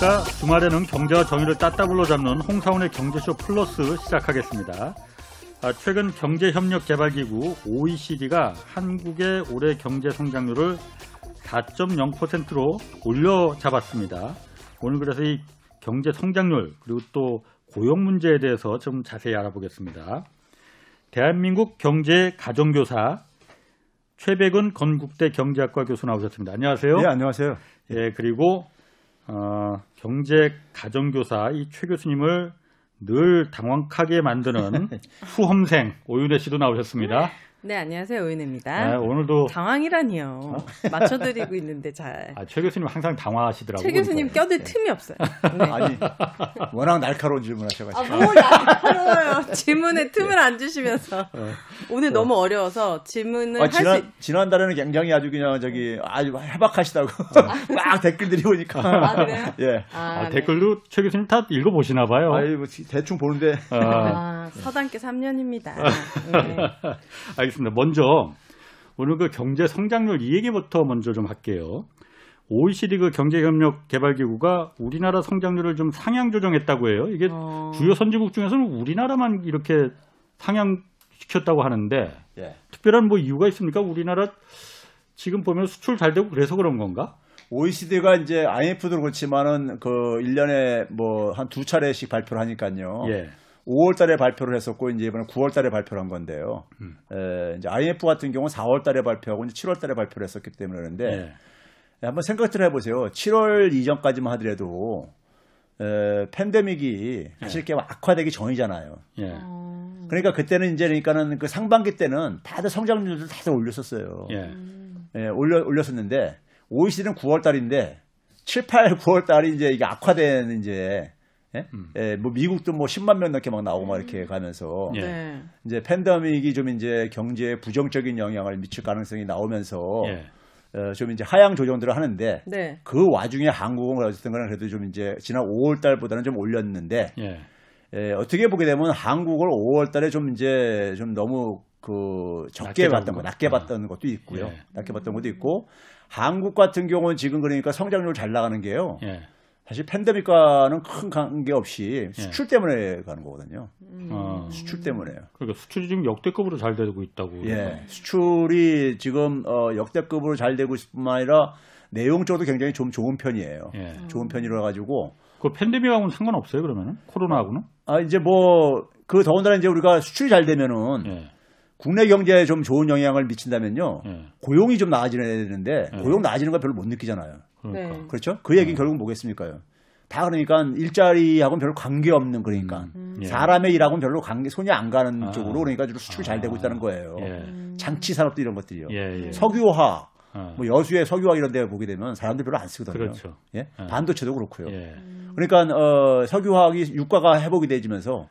안녕하십니까. 주말에는 경제와 정의를 따따블로 잡는 홍사원의 경제쇼 플러스 시작하겠습니다. 아, 최근 경제협력개발기구 OECD가 한국의 올해 경제 성장률을 4.0%로 올려 잡았습니다. 오늘 그래서 이 경제 성장률 그리고 또 고용 문제에 대해서 좀 자세히 알아보겠습니다. 대한민국 경제 가정교사 최백은 건국대 경제학과 교수 나오셨습니다. 안녕하세요. 네, 안녕하세요. 예, 그리고 어, 경제 가정교사 이 최 교수님을 늘 당황하게 만드는 수험생 오윤혜 씨도 나오셨습니다. 네, 안녕하세요. 오윤혜입니다. 아, 오늘도 당황이라니요. 맞춰드리고 있는데 잘. 아, 최 교수님 항상 당황하시더라고요. 최 교수님. 껴들 틈이 없어요. 네. 아니, 워낙 날카로운 질문하셔가지고. 아, 뭐 날카로워요. 질문에 틈을 안 주시면서. 오늘 너무 어려워서 질문을 아, 할 수. 지난, 지난달에는 굉장히 아주 그냥 저기 아주 해박하시다고 막 댓글들이 오니까. 아, 그래요? 예. 아, 네. 댓글도 최 교수님 다 읽어보시나 봐요. 아이, 뭐 대충 보는데. 아, 아, 서당계 3년입니다. 네. 알겠습니다. 먼저 오늘 그 경제 성장률 이 얘기부터 먼저 좀 할게요. OECD 그 경제협력 개발기구가 우리나라 성장률을 좀 상향 조정했다고 해요. 이게 어. 주요 선진국 중에서는 우리나라만 이렇게 상향 시켰다고 하는데 예. 특별한 뭐 이유가 있습니까? 우리나라 지금 보면 수출 잘 되고 그래서 그런 건가? OECD가 이제 IMF도 그렇지만은 그 1년에 뭐 한 두 차례씩 발표를 하니까요. 예. 5월 달에 발표를 했었고 이제 이번에 9월 달에 발표를 한 건데요. 음. 에, 이제 IMF 같은 경우는 4월 달에 발표하고 이제 7월 달에 발표를 했었기 때문에 그런데 예. 네, 한번 생각들 해보세요. 7월 이전까지만 하더라도 에, 팬데믹이 사실 꽤 악화되기 전이잖아요. 예. 어. 그러니까 그때는 이제 그러니까는 그 상반기 때는 다들 성장률을 다들 올렸었어요. 예. 예, 올려 올렸었는데 OECD는 9월 달인데 7, 8, 9월 달이 이제 이게 악화된 이제 예? 음. 예, 뭐 미국도 뭐 10만 명 넘게 막 나오고 막 이렇게 가면서 예. 네. 이제 팬데믹이 좀 이제 경제에 부정적인 영향을 미칠 가능성이 나오면서 예. 어, 좀 이제 하향 조정들을 하는데 네. 그 와중에 한국은 어쨌든 간에 그래도 좀 이제 지난 5월 달보다는 좀 올렸는데 예. 예, 어떻게 보게 되면 한국을 5월 달에 좀 이제 좀 너무 그 적게 봤던 거, 거. 낮게 아. 봤던 것도 있고요. 예. 낮게 봤던 것도 있고 한국 같은 경우는 지금 그러니까 성장률 잘 나가는 게요. 예. 사실 팬데믹과는 큰 관계 없이 수출 때문에 가는 거거든요. 어. 수출 때문에요. 그러니까 수출이 지금 역대급으로 잘 되고 있다고. 예, 수출이 지금 어, 역대급으로 잘 되고 있을 뿐만 아니라 내용적으로 굉장히 좀 좋은 편이에요. 예. 좋은 편이라 가지고 그 팬데믹하고는 상관없어요, 그러면은? 코로나하고는? 아 이제 뭐 그 더군다나 이제 우리가 수출이 잘 되면은 예. 국내 경제에 좀 좋은 영향을 미친다면요. 예. 고용이 좀 나아져야 되는데 예. 고용 나아지는 거 별로 못 느끼잖아요. 그러니까. 네. 그렇죠? 그 얘기는 결국 뭐겠습니까요? 다 그러니까 일자리하고는 별로 관계 없는 그러니까 예. 사람의 일하고는 별로 관계 손이 안 가는 아. 쪽으로 그러니까 주로 수출 이 잘 되고 있다는 거예요. 예. 장치 산업도 이런 것들이요. 예, 예. 석유화, 어. 뭐 여수의 석유화 이런 데 보게 되면 사람들 별로 안 쓰거든요. 그렇죠. 예? 예. 반도체도 그렇고요. 예. 그러니까 어, 석유화학이 유가가 회복이 되지면서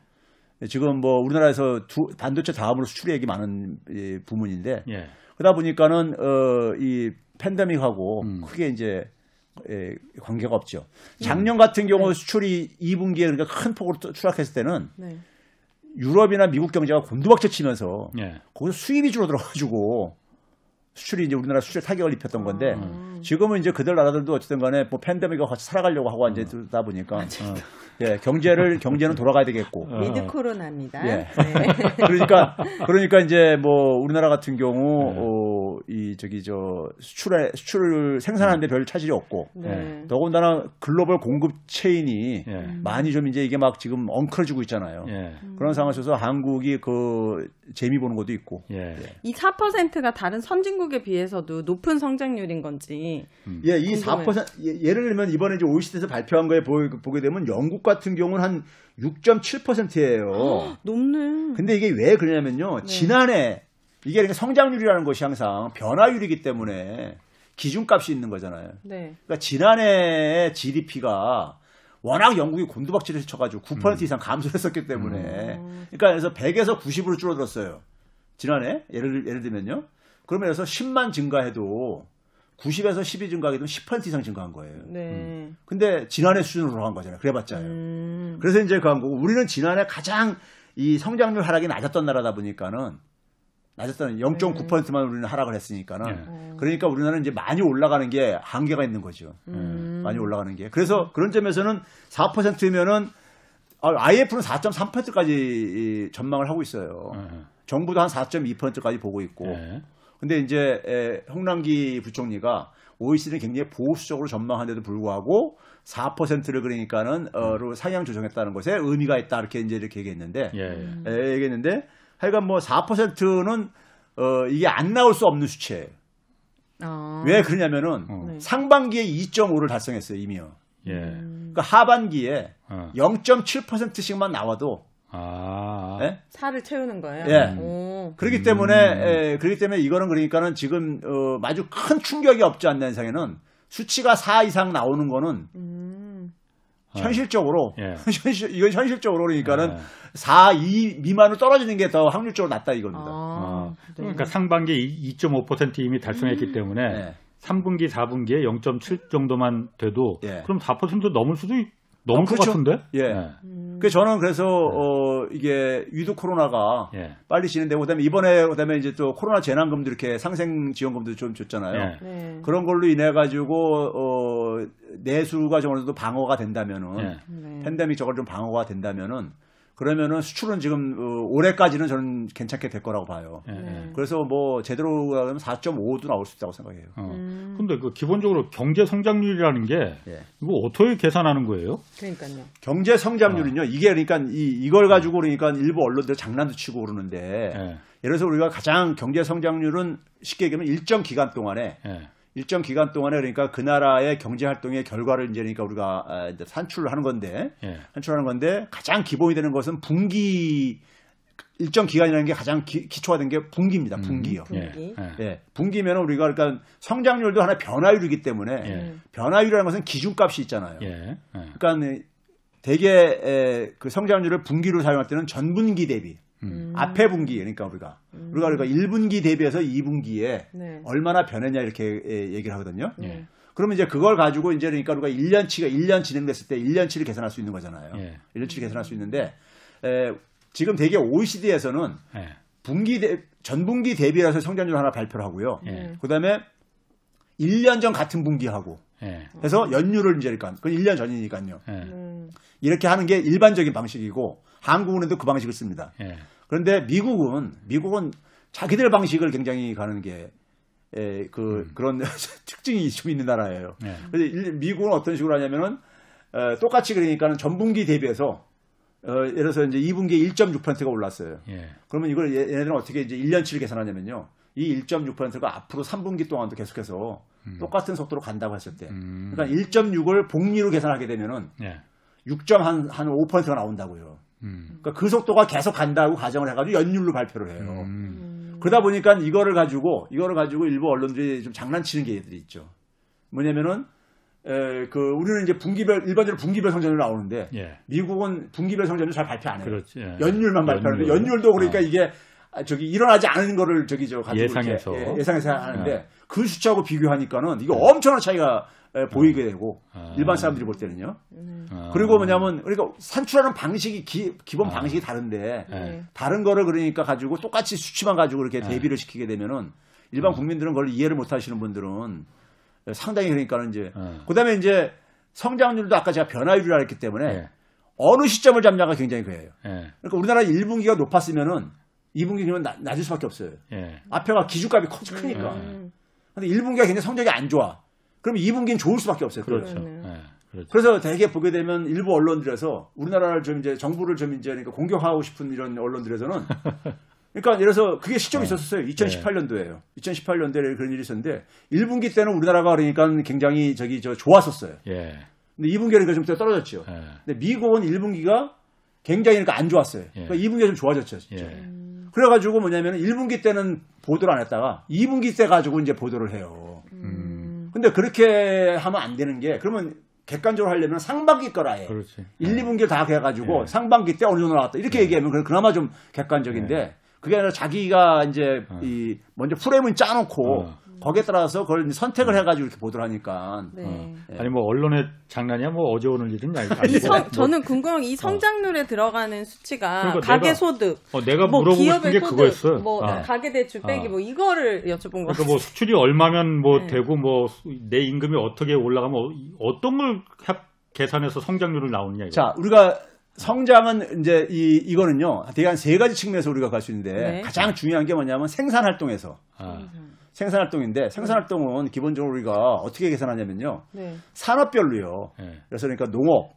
지금 뭐 우리나라에서 두, 반도체 다음으로 수출액이 많은 이 부문인데 예. 그러다 보니까 는 어, 이 팬데믹하고 음. 크게 이제 예, 관계가 없죠. 작년 같은 경우 수출이 2분기에 그러니까 큰 폭으로 또 추락했을 때는 네. 유럽이나 미국 경제가 곤두박질 치면서 예. 거기서 수입이 줄어들어가지고 수출이 이제 우리나라 수출 타격을 입혔던 건데 음. 지금은 이제 그들 나라들도 어쨌든 간에 뭐 팬데믹과 같이 살아가려고 하고 이제 음. 그러다 아, 보니까 예, 경제를 경제는 돌아가야 되겠고 어. 미드 코로나입니다. 예. 네. 그러니까 그러니까 이제 뭐 우리나라 같은 경우 네. 어, 이 저기 저 수출에 수출을 생산하는데 별 차질이 없고 네. 더군다나 글로벌 공급 체인이 예. 많이 좀 이제 이게 막 지금 엉클어지고 있잖아요. 예. 그런 상황에서 한국이 그 재미 보는 것도 있고 예. 이 4%가 다른 선진국에 비해서도 높은 성장률인 건지. 예, 이 궁금해요. 4% 예, 예를 들면 이번에 이제 OECD에서 발표한 거에 보, 보게 되면 영국 같은 경우는 한 6.7%예요. 높네. 근데 이게 왜 그러냐면요. 지난해 이게 그러니까 성장률이라는 것이 항상 변화율이기 때문에 기준값이 있는 거잖아요. 네. 그러니까 지난해 GDP가 워낙 영국이 곤두박질을 쳐가지고 9% 이상 감소를 했었기 때문에 그러니까 그래서 100에서 90으로 줄어들었어요. 지난해 예를 예를 들면요. 그러면 그래서 10만 증가해도 90에서 10이 증가하게 되면 10% 이상 증가한 거예요. 네. 근데 지난해 수준으로 한 거잖아요. 그래봤자요. 음. 그래서 이제 그한 거고 우리는 지난해 가장 이 성장률 하락이 낮았던 나라다 보니까는 낮았던 0.9%만 우리는 하락을 했으니까는 예. 그러니까 우리나라는 이제 많이 올라가는 게 한계가 있는 거죠. 음. 많이 올라가는 게. 그래서 그런 점에서는 4%면은 IF는 4.3%까지 전망을 하고 있어요. 예. 정부도 한 4.2%까지 보고 있고. 예. 근데 이제 에, 홍남기 부총리가 OECD는 굉장히 보수적으로 전망한데도 불구하고 4%를 그러니까는 어로 상향 조정했다는 것에 의미가 있다 이렇게 이제 이렇게 얘기했는데 예. 예. 에, 얘기했는데 하여간 뭐 4%는 어 이게 안 나올 수 없는 수치예요. 아. 왜 그러냐면은 어. 네. 상반기에 2.5를 달성했어요 이미요. 예. 그러니까 하반기에 어. 0.7%씩만 나와도 아. 예? 살을 채우는 거예요. 예. 오. 그렇기 때문에 에, 그렇기 때문에 이거는 그러니까는 지금 어, 아주 큰 충격이 없지 않는 이상에는 수치가 4 이상 나오는 거는 음. 현실적으로 예. 현실 이건 현실적으로 그러니까는 예. 4, 2 미만으로 떨어지는 게 더 확률적으로 낮다 이겁니다. 아. 어. 네. 그러니까 상반기 2.5% 이미 달성했기 때문에 네. 3분기, 4분기에 0.7 정도만 돼도 예. 그럼 4% 넘을 수도 있- 어, 것 그렇죠. 같은데? 예. 음. 그 저는 그래서 어 이게 with 코로나가 예. 빨리 진행되고 그다음에 이번에 그다음에 이제 또 코로나 재난금도 이렇게 상생 지원금도 좀 줬잖아요. 예. 네. 그런 걸로 인해 가지고 어 내수가 좀 어느 정도 방어가 된다면은 예. 네. 팬데믹 저걸 좀 방어가 된다면은 그러면은 수출은 지금 어, 올해까지는 저는 괜찮게 될 거라고 봐요. 예. 예. 네. 그래서 뭐 제대로 가면 4.5도 나올 수 있다고 생각해요. 어. 음. 근데 그 기본적으로 경제 성장률이라는 게 예. 이거 어떻게 계산하는 거예요? 그러니까요. 경제 성장률은요. 이게 그러니까 이 이걸 가지고 그러니까 일부 언론들 장난도 치고 그러는데 예. 예를 들어서 우리가 가장 경제 성장률은 쉽게 얘기하면 일정 기간 동안에 예. 일정 기간 동안에 그러니까 그 나라의 경제 활동의 결과를 이제 그러니까 우리가 아, 이제 산출을 하는 건데 예. 산출하는 건데 가장 기본이 되는 것은 분기 일정 기간이라는 게 가장 기, 초가된 게 분기입니다. 분기요. 예. 분기. 예. 예, 분기면 우리가 그러니까 성장률도 하나 의 변화율이기 때문에 예. 변화율이라는 것은 기준값이 있잖아요. 예. 예. 그러니까 대개 에, 그 성장률을 분기로 사용할 때는 전분기 대비 음. 앞에 분기 그러니까 우리가 우리가 그러니까 1분기 대비해서 2분기에 네. 얼마나 변했냐 이렇게 에, 얘기를 하거든요. 네. 그러면 이제 그걸 가지고 이제 그러니까 우리가 1년치가 1년 진행됐을 때 1년치를 계산할 수 있는 거잖아요. 예. 1년치를 계산할 수 있는데 에, 지금 대개 OECD에서는 예. 분기 대, 전분기 대비해서 성장률 하나 발표를 하고요. 예. 그다음에 1년 전 같은 분기하고 예. 해서 연율을 이제 그러니까 그건 1년 전이니까요. 예. 음. 이렇게 하는 게 일반적인 방식이고 한국은행도 그 방식을 씁니다. 예. 그런데 미국은 미국은 자기들 방식을 굉장히 가는 게 에, 그 그런 특징이 좀 있는 나라예요. 예. 그래서 일- 미국은 어떤 식으로 하냐면은 어, 똑같이 그러니까는 전분기 대비해서 어, 예를 들어서 이제 2분기에 1.6%가 올랐어요. 예. 그러면 이걸 얘- 얘네들은 어떻게 이제 1년치를 계산하냐면요. 이 1.6%가 앞으로 3분기 동안도 계속해서 똑같은 속도로 간다고 했을 때. 음. 그러니까 1.6을 복리로 계산하게 되면은 예. 6.5%가 나온다고요. 음. 그러니까 그 속도가 계속 간다고 가정을 해가지고 연율로 발표를 해요. 음. 그러다 보니까 이거를 가지고 이거를 가지고 일부 언론들이 좀 장난치는 게 애들이 있죠. 뭐냐면은 에, 그 우리는 이제 분기별 일반적으로 분기별 성장률 나오는데 예. 미국은 분기별 성장률 잘 발표 안 해요. 그렇지. 예. 연율만 발표하는데 연율. 연율도 그러니까 어. 이게 아, 저기 일어나지 않은 거를 저기 저 가지고 예상해서. 예, 예상해서 하는데 어. 그 수치하고 비교하니까는 이거 엄청난 차이가 에, 보이게 되고 아. 일반 사람들이 볼 때는요. 아. 그리고 뭐냐면 그러니까 산출하는 방식이 기, 본 아. 방식이 다른데 네. 다른 거를 그러니까 가지고 똑같이 수치만 가지고 이렇게 대비를 시키게 되면은 일반 국민들은 그걸 이해를 못 하시는 분들은 상당히 그러니까는 이제 어. 그다음에 이제 성장률도 아까 제가 변화율이라 했기 때문에 예. 어느 시점을 잡냐가 굉장히 그래요. 예. 그러니까 우리나라 1분기가 높았으면은 2분기면 낮을 수밖에 없어요. 예. 앞에가 기준값이 커 크니까. 음. 근데 1분기가 굉장히 성적이 안 좋아. 그럼 2분기는 좋을 수밖에 없어요. 그렇죠. 그러네요. 예. 그렇죠. 그래서 대개 보게 되면 일부 언론들에서 우리나라를 좀 이제 정부를 좀 이제 그러니까 공격하고 싶은 이런 언론들에서는 그러니까 예를 들어서 그게 시점이 있었어요. 2018년도에요. 2018년도에 그런 일이 있었는데 1분기 때는 우리나라가 그러니까 굉장히 저기 저 좋았었어요. 예. 근데 2분기는 그러니까 좀 떨어졌죠. 예. 근데 미국은 1분기가 굉장히 그러니까 안 좋았어요. 예. 그러니까 2분기가 좀 좋아졌죠. 진짜. 예. 그래가지고 뭐냐면 1분기 때는 보도를 안 했다가 2분기 때 가지고 이제 보도를 해요. 음. 근데 그렇게 하면 안 되는 게 그러면 객관적으로 하려면 상반기 거라 해. 그렇지. 1, 2분기를 다 해가지고 예. 상반기 때 어느 정도 나왔다. 이렇게 얘기하면 그건 그나마 좀 객관적인데 그게 아니라 자기가 이제 어. 이 먼저 프레임을 짜놓고 어. 거기에 따라서 그걸 선택을 해가지고 이렇게 보도를 하니까 네. 어. 예. 아니 뭐 언론의 장난이야 뭐 어제 오늘 일은 아니- 아니고 이 성, 뭐, 저는 궁금한 게 이 성장률에 들어가는 수치가 그러니까 가계 내가- 소득, 어, 내가 뭐 물어보고 싶은 기업의 게 소득, 그거였어요. 뭐 아. 가계 대출 빼기 아. 뭐 이거를 여쭤본 거 그러니까 뭐 수출이 얼마면 뭐 네. 되고 뭐 내 임금이 어떻게 올라가면 어- 어떤 걸 합- 계산해서 성장률을 나오느냐 이거. 자, 우리가 성장은 이제 이 이거는요. 되게 한세 가지 측면에서 우리가 갈 수 있는데 네. 가장 중요한 게 뭐냐면 생산 활동에서 아, 생산 활동인데 생산 활동은 기본적으로 우리가 어떻게 계산하냐면요. 네. 산업별로요. 예. 그래서 그러니까 농업,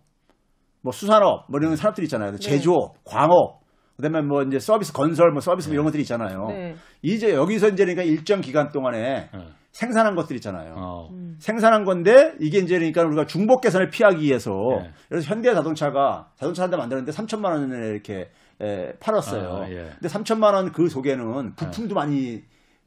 뭐 수산업, 뭐 이런 산업들이 있잖아요. 제조업, 광업, 그다음에 뭐 이제 서비스 건설, 뭐 서비스 뭐 이런 것들이 있잖아요. 네. 이제 여기서 이제 그러니까 일정 기간 동안에 예. 생산한 것들 있잖아요. 어. 생산한 건데 이게 이제 그러니까 우리가 중복 계산을 피하기 위해서 네. 그래서 현대 자동차가 자동차 한 대 만드는데 3천만 원에 이렇게 에, 팔았어요. 아, 예. 근데 3천만 원 그 속에는 부품도 많이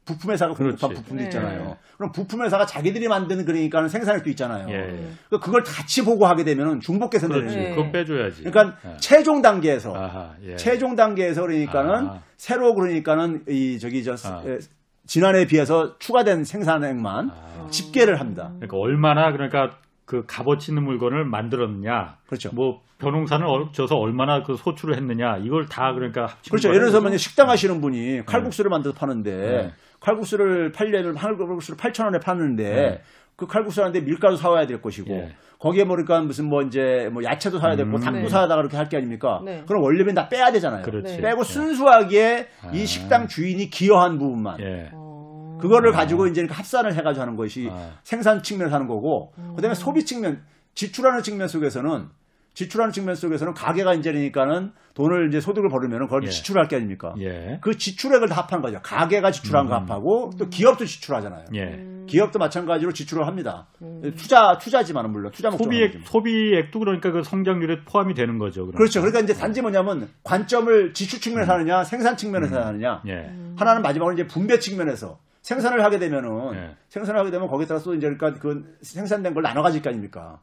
부품 회사가 공급한. 부품도 네. 있잖아요. 그럼 부품 회사가 자기들이 만드는 그러니까는 생산력도 있잖아요. 예. 그러니까 그걸 같이 보고 하게 되면 중복 그렇지. 거예요. 네. 그건 빼줘야지. 그러니까 예. 최종 단계에서 아하, 예. 최종 단계에서 그러니까는 아. 새로 그러니까는 이 저기 저 아. 에, 지난해에 비해서 추가된 생산액만 아. 집계를 합니다. 그러니까 얼마나 그러니까 그 값어치 있는 물건을 만들었냐. 그렇죠. 뭐 얼- 져서 얼마나 그 소출을 했느냐. 이걸 다 그러니까 합치는 그렇죠. 예를 들어서 만약 식당 하시는 분이 칼국수를 만들어서 파는데 네. 칼국수를 팔려면 칼국수를 8천 원에 파는데 네. 그 칼국수 하는데 밀가루 사와야 될 것이고 예. 거기에 뭐 그러니까 무슨 뭐 이제 뭐 야채도 사야 되고 음. 닭도 네. 사야 다 그렇게 할 게 아닙니까? 네. 그럼 원료비는 다 빼야 되잖아요. 그렇지. 네. 빼고 예. 순수하게 아. 이 식당 주인이 기여한 부분만 예. 어. 그거를 가지고 이제 이렇게 합산을 해가지고 하는 것이 아. 생산 측면에서 하는 거고, 그다음에 소비 측면, 지출하는 측면 속에서는 지출하는 측면 속에서는 가게가 이제 그러니까는 돈을 이제 소득을 벌으면 그걸 예. 지출할 게 아닙니까? 예. 그 지출액을 다 합한 거죠. 가게가 지출한 거 합하고 또 기업도 지출하잖아요. 예. 음. 기업도 마찬가지로 지출을 합니다. 투자 투자지만은 물론 투자 소비액. 소비액도 그러니까 그 성장률에 포함이 되는 거죠. 그러니까. 그렇죠. 그러니까 이제 단지 뭐냐면 관점을 지출 측면에서 하느냐, 생산 측면에서 하느냐. 예. 하나는 마지막으로 이제 분배 측면에서 생산을 하게 되면은 예. 생산을 하게 되면 거기에 따라서 이제 그러니까 그 생산된 걸 나눠 가질 거 아닙니까?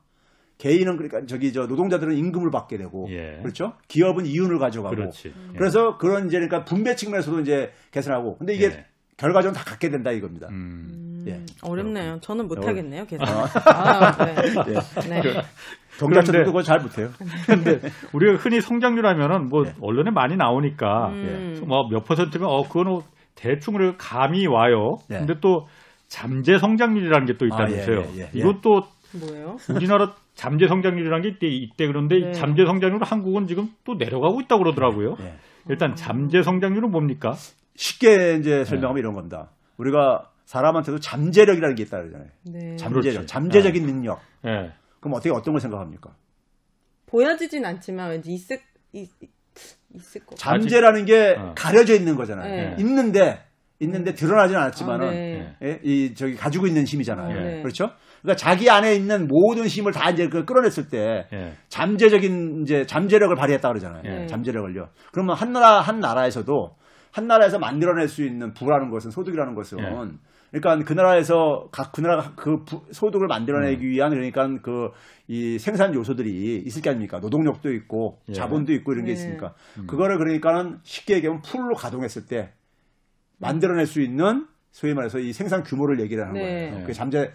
개인은 그러니까 저기 저 노동자들은 임금을 받게 되고 예. 그렇죠? 기업은 이윤을 가져가고 그렇지. 예. 그래서 그런 이제 그러니까 분배 측면에서도 이제 계산하고 근데 이게 예. 결과적으로 다 갖게 된다 이겁니다. 음. 예. 어렵네요. 저는 못 어렵- 하겠네요. 계산. 아, 네. 네. 경찰서도 그런데- 그거 잘 못해요. 근데 우리가 흔히 성장률 하면은 뭐 예. 언론에 많이 나오니까 음. 뭐몇 퍼센트면 어 그거는 대충 우리가 감이 와요. 예. 근데 또 잠재 성장률이라는 게 또 있다면서요. 아, 예, 예, 예. 이것도 뭐예요? 우리나라 잠재 성장률이라는 게 있대, 있대 그런데 이 네. 잠재 성장률 한국은 지금 또 내려가고 있다고 그러더라고요. 예. 일단 잠재 성장률은 뭡니까? 쉽게 이제 설명하면 이런 겁니다. 우리가 사람한테도 잠재력이라는 게 있다 그러잖아요. 네. 잠재력, 그렇지. 잠재적인 능력. 예. 그럼 어떻게 어떤 걸 생각합니까? 보여지진 않지만 왠지 있을 있, 있을 것. 잠재라는 게 어. 가려져 있는 거잖아요. 네. 있는데 있는데 드러나진 않았지만은 아, 네. 예, 이 저기 가지고 있는 힘이잖아요. 네. 그렇죠? 그러니까 자기 안에 있는 모든 힘을 다 이제 그 끌어냈을 때 예. 잠재적인 이제 잠재력을 발휘했다 그러잖아요. 네. 잠재력을요. 그러면 한 나라 한 나라에서도 한 나라에서 만들어낼 수 있는 부라는 것은 소득이라는 것은 예. 그러니까 그 나라에서 각 그 나라가 그 부- 소득을 만들어내기 위한 그러니까 그 이 생산 요소들이 있을 게 아닙니까? 노동력도 있고 예. 자본도 있고 이런 게 네. 있으니까 그거를 그러니까는 쉽게 얘기하면 풀로 가동했을 때 만들어낼 수 있는 소위 말해서 이 생산 규모를 얘기를 하는 네. 거예요. 그 잠재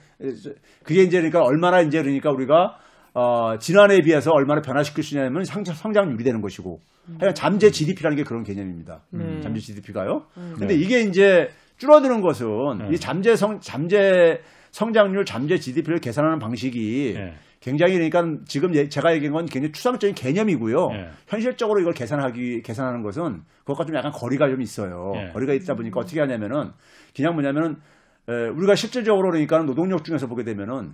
그게 이제 그러니까 얼마나 이제 그러니까 우리가 어, 지난해에 비해서 얼마나 변화시킬 수 있냐면 성장, 성장률이 되는 것이고 하여간 잠재 GDP라는 게 그런 개념입니다. 네. 잠재 GDP가요. 음. 근데 네. 이게 이제 줄어드는 것은 네. 이 잠재 성 잠재 성장률 잠재 GDP를 계산하는 방식이 예. 굉장히 그러니까 지금 예- 제가 얘기한 건 굉장히 추상적인 개념이고요. 예. 현실적으로 이걸 계산하기 계산하는 것은 그것과 좀 약간 거리가 좀 있어요. 예. 거리가 있다 보니까 어떻게 하냐면은 그냥 뭐냐면은 에, 우리가 실질적으로 그러니까 노동력 중에서 보게 되면은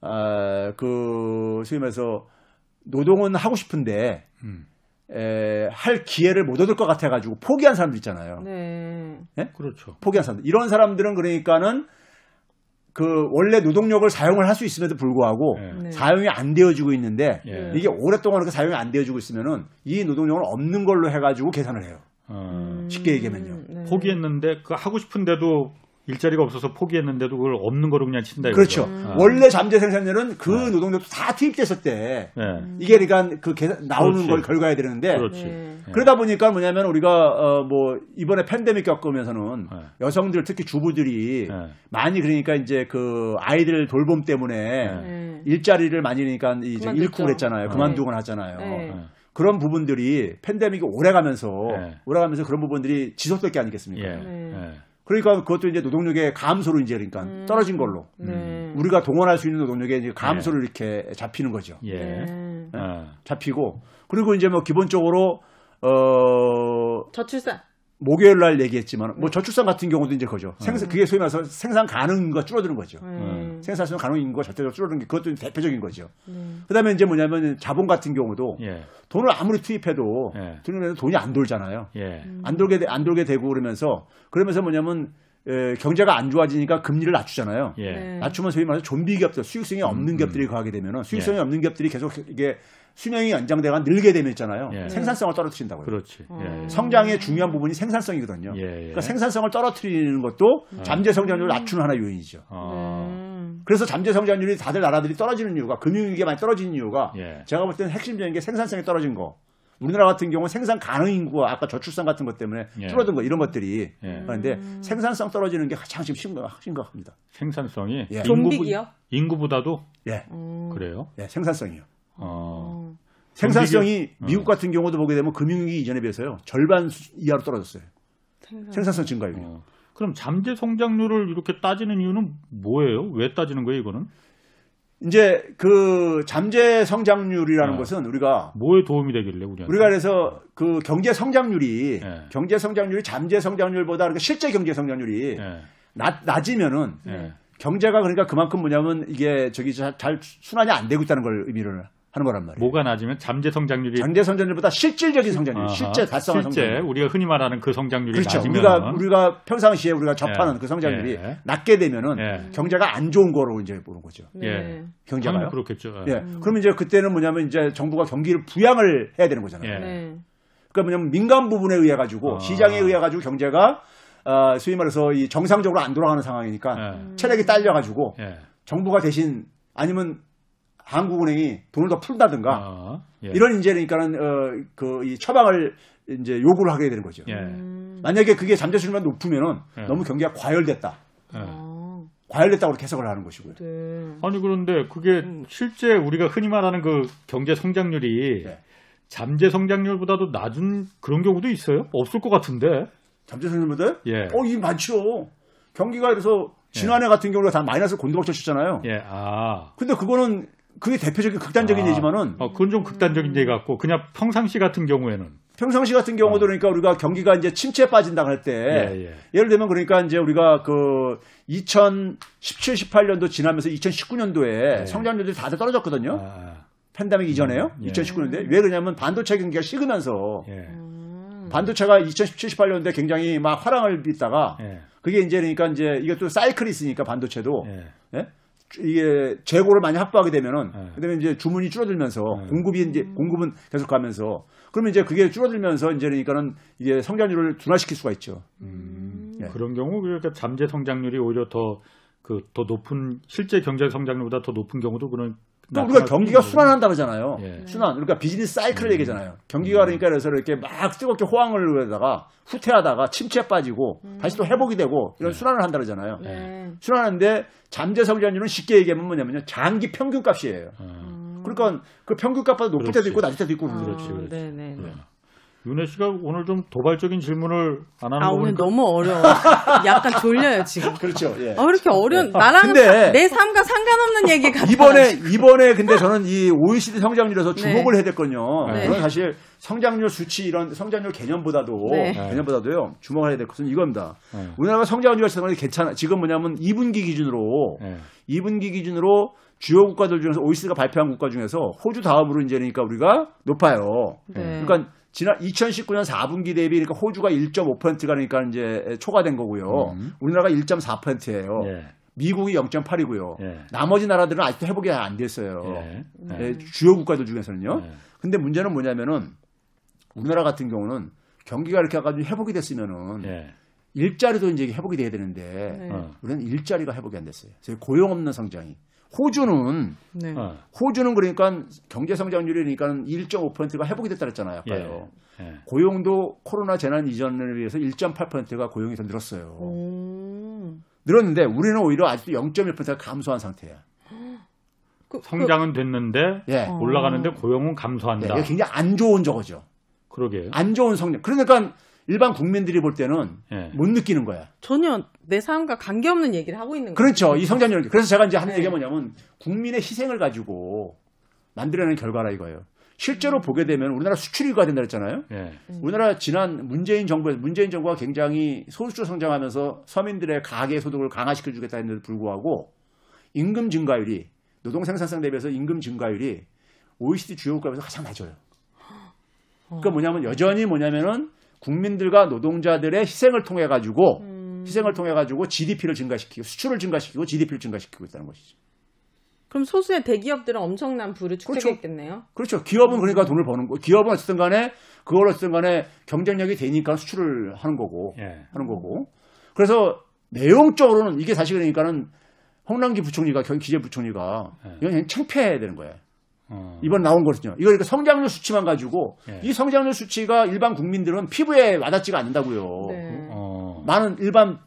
아, 그 소위 말해서 노동은 하고 싶은데 음. 에, 할 기회를 못 얻을 것 같아 가지고 포기한 사람들 있잖아요. 네. 그렇죠. 포기한 사람들. 이런 사람들은 그러니까는 그 원래 노동력을 사용을 할 수 있음에도 불구하고 예. 네. 사용이 안 되어지고 있는데 예. 이게 오랫동안 그렇게 사용이 안 되어지고 있으면은 이 노동력을 없는 걸로 해가지고 계산을 해요. 어, 쉽게 얘기하면요. 네. 포기했는데 그 하고 싶은데도 일자리가 없어서 포기했는데도 그걸 없는 거로 그냥 친다 그렇죠. 이거죠. 아. 원래 잠재 생산률은 그 네. 노동력도 다 투입됐을 때 네. 이게 그러니까 그 계산- 나오는 그렇지. 걸 결과해야 되는데 그렇지. 네. 네. 그러다 보니까 뭐냐면 우리가 어 뭐 이번에 팬데믹 겪으면서는 네. 여성들 특히 주부들이 네. 많이 그러니까 이제 그 아이들 돌봄 때문에 네. 일자리를 많이 그러니까 이제. 잃고 그랬잖아요. 네. 그만두곤 하잖아요. 네. 네. 그런 부분들이 팬데믹이 오래 가면서 네. 오래 가면서 그런 부분들이 지속될 게 아니겠습니까? 예. 네. 예. 그러니까 그것도 이제 노동력의 감소로 이제 그러니까 음. 떨어진 걸로 네. 우리가 동원할 수 있는 노동력의 이제 감소를 이렇게 잡히는 거죠. 예. 네. 아. 잡히고 그리고 이제 뭐 기본적으로 어 저출산. 목요일 날 얘기했지만 네. 뭐 저출산 같은 경우도 이제 그죠. 생산 그게 소위 말해서 생산 가능 인구가 줄어드는 거죠. 네. 생산 가능 인구가 절대적으로 줄어드는 게 그것도 대표적인 거죠. 네. 그다음에 이제 뭐냐면 자본 같은 경우도 예. 돈을 아무리 투입해도 예. 돈이 돈이 안 돌잖아요. 예. 음. 안 돌게 돼- 안 돌게 되고 그러면서 그러면서 뭐냐면 에, 경제가 안 좋아지니까 금리를 낮추잖아요. 예. 네. 낮추면 소위 말해서 좀비 기업들 수익성이 없는 음. 기업들이 거하게 되면은 수익성이 예. 없는 기업들이 계속 이게 수명이 연장돼가 늘게 되면 있잖아요. 예. 생산성을 떨어뜨린다고요. 그렇지. 어. 예. 성장의 중요한 부분이 생산성이거든요. 예, 예. 그러니까 생산성을 떨어뜨리는 것도 잠재 성장률을 낮추는 하나의 요인이죠. 어. 음. 그래서 잠재 성장률이 다들 나라들이 떨어지는 이유가 금융위기가 많이 떨어지는 이유가 예. 제가 볼 때는 핵심적인 게 생산성이 떨어진 거. 우리나라 같은 경우는 생산 가능 인구가 아까 저출산 같은 것 때문에 예. 줄어든 거 이런 것들이 예. 그런데 생산성 떨어지는 게 가장 지금 심각- 심각합니다. 생산성이 예. 좀비기요? 인구보다도 예, 음. 그래요. 예, 생산성이요. 어. 생산성이 좀비기요? 미국 같은 경우도 보게 되면 금융위기 이전에 비해서요 절반 수- 이하로 떨어졌어요. 생산. 생산성 증가율이. 어. 그럼 잠재 성장률을 이렇게 따지는 이유는 뭐예요? 왜 따지는 거예요, 이거는? 이제 그 잠재 성장률이라는 어. 것은 우리가 뭐에 도움이 되길래 우리한테? 우리가 그래서 그 경제 성장률이 예. 경제 성장률이 잠재 성장률보다 그러니까 실제 경제 성장률이 예. 낮, 낮으면은 예. 경제가 그러니까 그만큼 뭐냐면 이게 저기 잘, 잘 순환이 안 되고 있다는 걸 의미를 하는 거란 말이에요. 뭐가 낮으면 잠재 성장률이 잠재 성장률보다 실질적인 성장률, 아하. 실제 달성한 실제 성장률. 우리가 흔히 말하는 그 성장률이 그렇죠. 낮으면 우리가 우리가 평상시에 우리가 접하는 예. 그 성장률이 예. 낮게 되면은 예. 경제가 안 좋은 거로 이제 보는 거죠. 네. 예. 경제가요. 당연히 그렇겠죠. 예. 그러면 이제 그때는 뭐냐면 이제 정부가 경기를 부양을 해야 되는 거잖아요. 예. 네. 그러니까 뭐냐면 민간 부분에 의해 가지고 아. 시장에 의해 가지고 경제가 어, 소위 말해서 이 정상적으로 안 돌아가는 상황이니까 예. 체력이 딸려 가지고 예. 정부가 대신 아니면 한국은행이 돈을 더 풀다든가 아, 예. 이런 이제 그러니까는 어, 그이 처방을 이제 요구를 하게 되는 거죠. 예. 음. 만약에 그게 잠재 수준만 높으면은 예. 너무 경기가 과열됐다. 예. 아, 과열됐다고 해석을 하는 것이고요. 네. 아니 그런데 그게 음. 실제 우리가 흔히 말하는 그 경제 성장률이 네. 잠재 성장률보다도 낮은 그런 경우도 있어요? 없을 것 같은데. 잠재 수준보다 예. 어, 이 많죠. 경기가 그래서 지난해 같은 경우가 다 마이너스 곤두박질 쳤잖아요. 예. 아. 근데 그거는 그게 대표적인 극단적인 아. 예지만은 어, 그건 좀 극단적인 얘기 같고 그냥 평상시 같은 경우에는 평상시 같은 경우도 그러니까 우리가 경기가 이제 침체에 빠진다 할때 어. 예, 예. 예 를 들면 그러니까 이제 우리가 그 2017, 18년도 지나면서 2019년도에 예. 성장률이 다들 떨어졌거든요. 아, 팬데믹 이전에요. 예. 2019년도에. 왜 그러냐면 반도체 경기가 식으면서 예. 음. 반도체가 2017, 18년도에 굉장히 막 화랑을 빚다가 예. 그게 이제 그러니까 이제 이게 또 사이클이 있으니까 반도체도 예. 예? 이게 재고를 많이 확보하게 되면은 네. 그다음에 이제 주문이 줄어들면서 네. 공급이 이제 공급은 계속 가면서 그러면 이제 그게 줄어들면서 이제 그러니까는 이게 성장률을 둔화시킬 수가 있죠. 음. 예. 그런 경우 그러니까 잠재 성장률이 오히려 더 그더 높은 실제 경제 성장률보다 더 높은 경우도 그런 또 우리가 경기가 순환한다 그러잖아요. 예. 순환. 그러니까 비즈니스 사이클을 음. 얘기잖아요. 경기가 그러니까 그래서 이렇게 막 뜨겁게 호황을 하다가 후퇴하다가 침체에 빠지고 다시 또 회복이 되고 이런 순환을 한다 그러잖아요. 네. 순환하는데 잠재 성장률은 쉽게 얘기하면 뭐냐면요. 장기 평균 값이에요. 어. 그러니까 그 평균 값보다 높을 때도 그렇지. 있고 낮을 때도 있고 아, 그렇지, 그렇지. 네, 네, 네. 윤혜 씨가 오늘 좀 도발적인 질문을 안 하는 아 거 오늘 보니까 너무 어려워. 약간 졸려요 지금. 그렇죠. 예. 어 이렇게 어려운 나랑 근데- 내 삶과 상관없는 얘기 같아. 이번에 이번에 근데 저는 이 OECD 성장률에서 주목을 네. 해야 됐거든요. 네. 저는 사실 성장률 수치 이런 성장률 개념보다도 네. 개념보다도요 주목을 해야 될 것은 이겁니다. 네. 우리나라가 성장률이 상당히 괜찮아. 지금 뭐냐면 2분기 기준으로 예. 2분기 기준으로 주요 국가들 중에서 OECD가 발표한 국가 중에서 호주 다음으로 이제 그러니까 우리가 높아요. 네. 그러니까 지난 2019년 4분기 대비 그러니까 호주가 1.5%가 그러니까 이제 초과된 거고요. 음. 우리나라가 1.4%예요. 예. 미국이 0.8이고요. 예. 나머지 나라들은 아직도 회복이 안 됐어요. 예. 예. 예, 주요 국가들 중에서는요. 예. 근데 문제는 뭐냐면은 우리나라 같은 경우는 경기가 이렇게 해가지고 회복이 됐으면은 예. 일자리도 이제 회복이 돼야 되는데 네. 어. 우리는 일자리가 회복이 안 됐어요. 그래서 고용 없는 성장이. 호주는 네. 어. 호주는 그러니까 경제 성장률이 그러니까 1.5%가 회복이 됐다 그랬잖아요. 아까요. 예. 고용도 코로나 재난 이전에 비해서 1.8%가 고용이 더 늘었어요. 오. 늘었는데 우리는 오히려 아직도 0.1%가 감소한 상태야. 그, 성장은 됐는데 예. 어. 올라가는데 고용은 네, 감소한다. 이게 굉장히 안 좋은 저거죠. 그러게요. 안 좋은 성장. 그러니까 일반 국민들이 볼 때는 예. 못 느끼는 거야. 전혀 내 삶과 관계없는 얘기를 하고 있는 거예요. 그렇죠. 이 성장률. 그래서 제가 이제 하는 네. 얘기가 뭐냐면 국민의 희생을 가지고 만들어내는 결과라 이거예요. 실제로 보게 되면 우리나라 수출이 가 된다 그랬잖아요. 예. 우리나라 지난 문재인 정부에서 문재인 정부가 굉장히 소수주 성장하면서 서민들의 가계 소득을 강화시켜 주겠다 했는데도 불구하고 임금 증가율이 노동 생산성 대비해서 임금 증가율이 OECD 주요 국가에서 가장 낮아요. 그러니까 뭐냐면 여전히 뭐냐면은 국민들과 노동자들의 희생을 통해 가지고 음. 희생을 통해 가지고 GDP를 증가시키고 수출을 증가시키고 GDP를 증가시키고 있다는 것이죠. 그럼 소수의 대기업들은 엄청난 부를 축적했겠네요. 그렇죠. 기업은 그러니까 돈을 버는 거. 기업은 어쨌든 간에 그걸 어쨌든 간에 경쟁력이 되니까 수출을 하는 거고 예. 하는 거고. 그래서 내용적으로는 이게 사실 그러니까는 홍남기 부총리가 경- 기재부총리가 예. 이건 그냥 창피해야 되는 거예요. 어. 이번 나온 거거든요. 이거 그러니까 성장률 수치만 가지고 예. 이 성장률 수치가 일반 국민들은 피부에 와닿지가 않는다고요. 네. 어. 많은 일반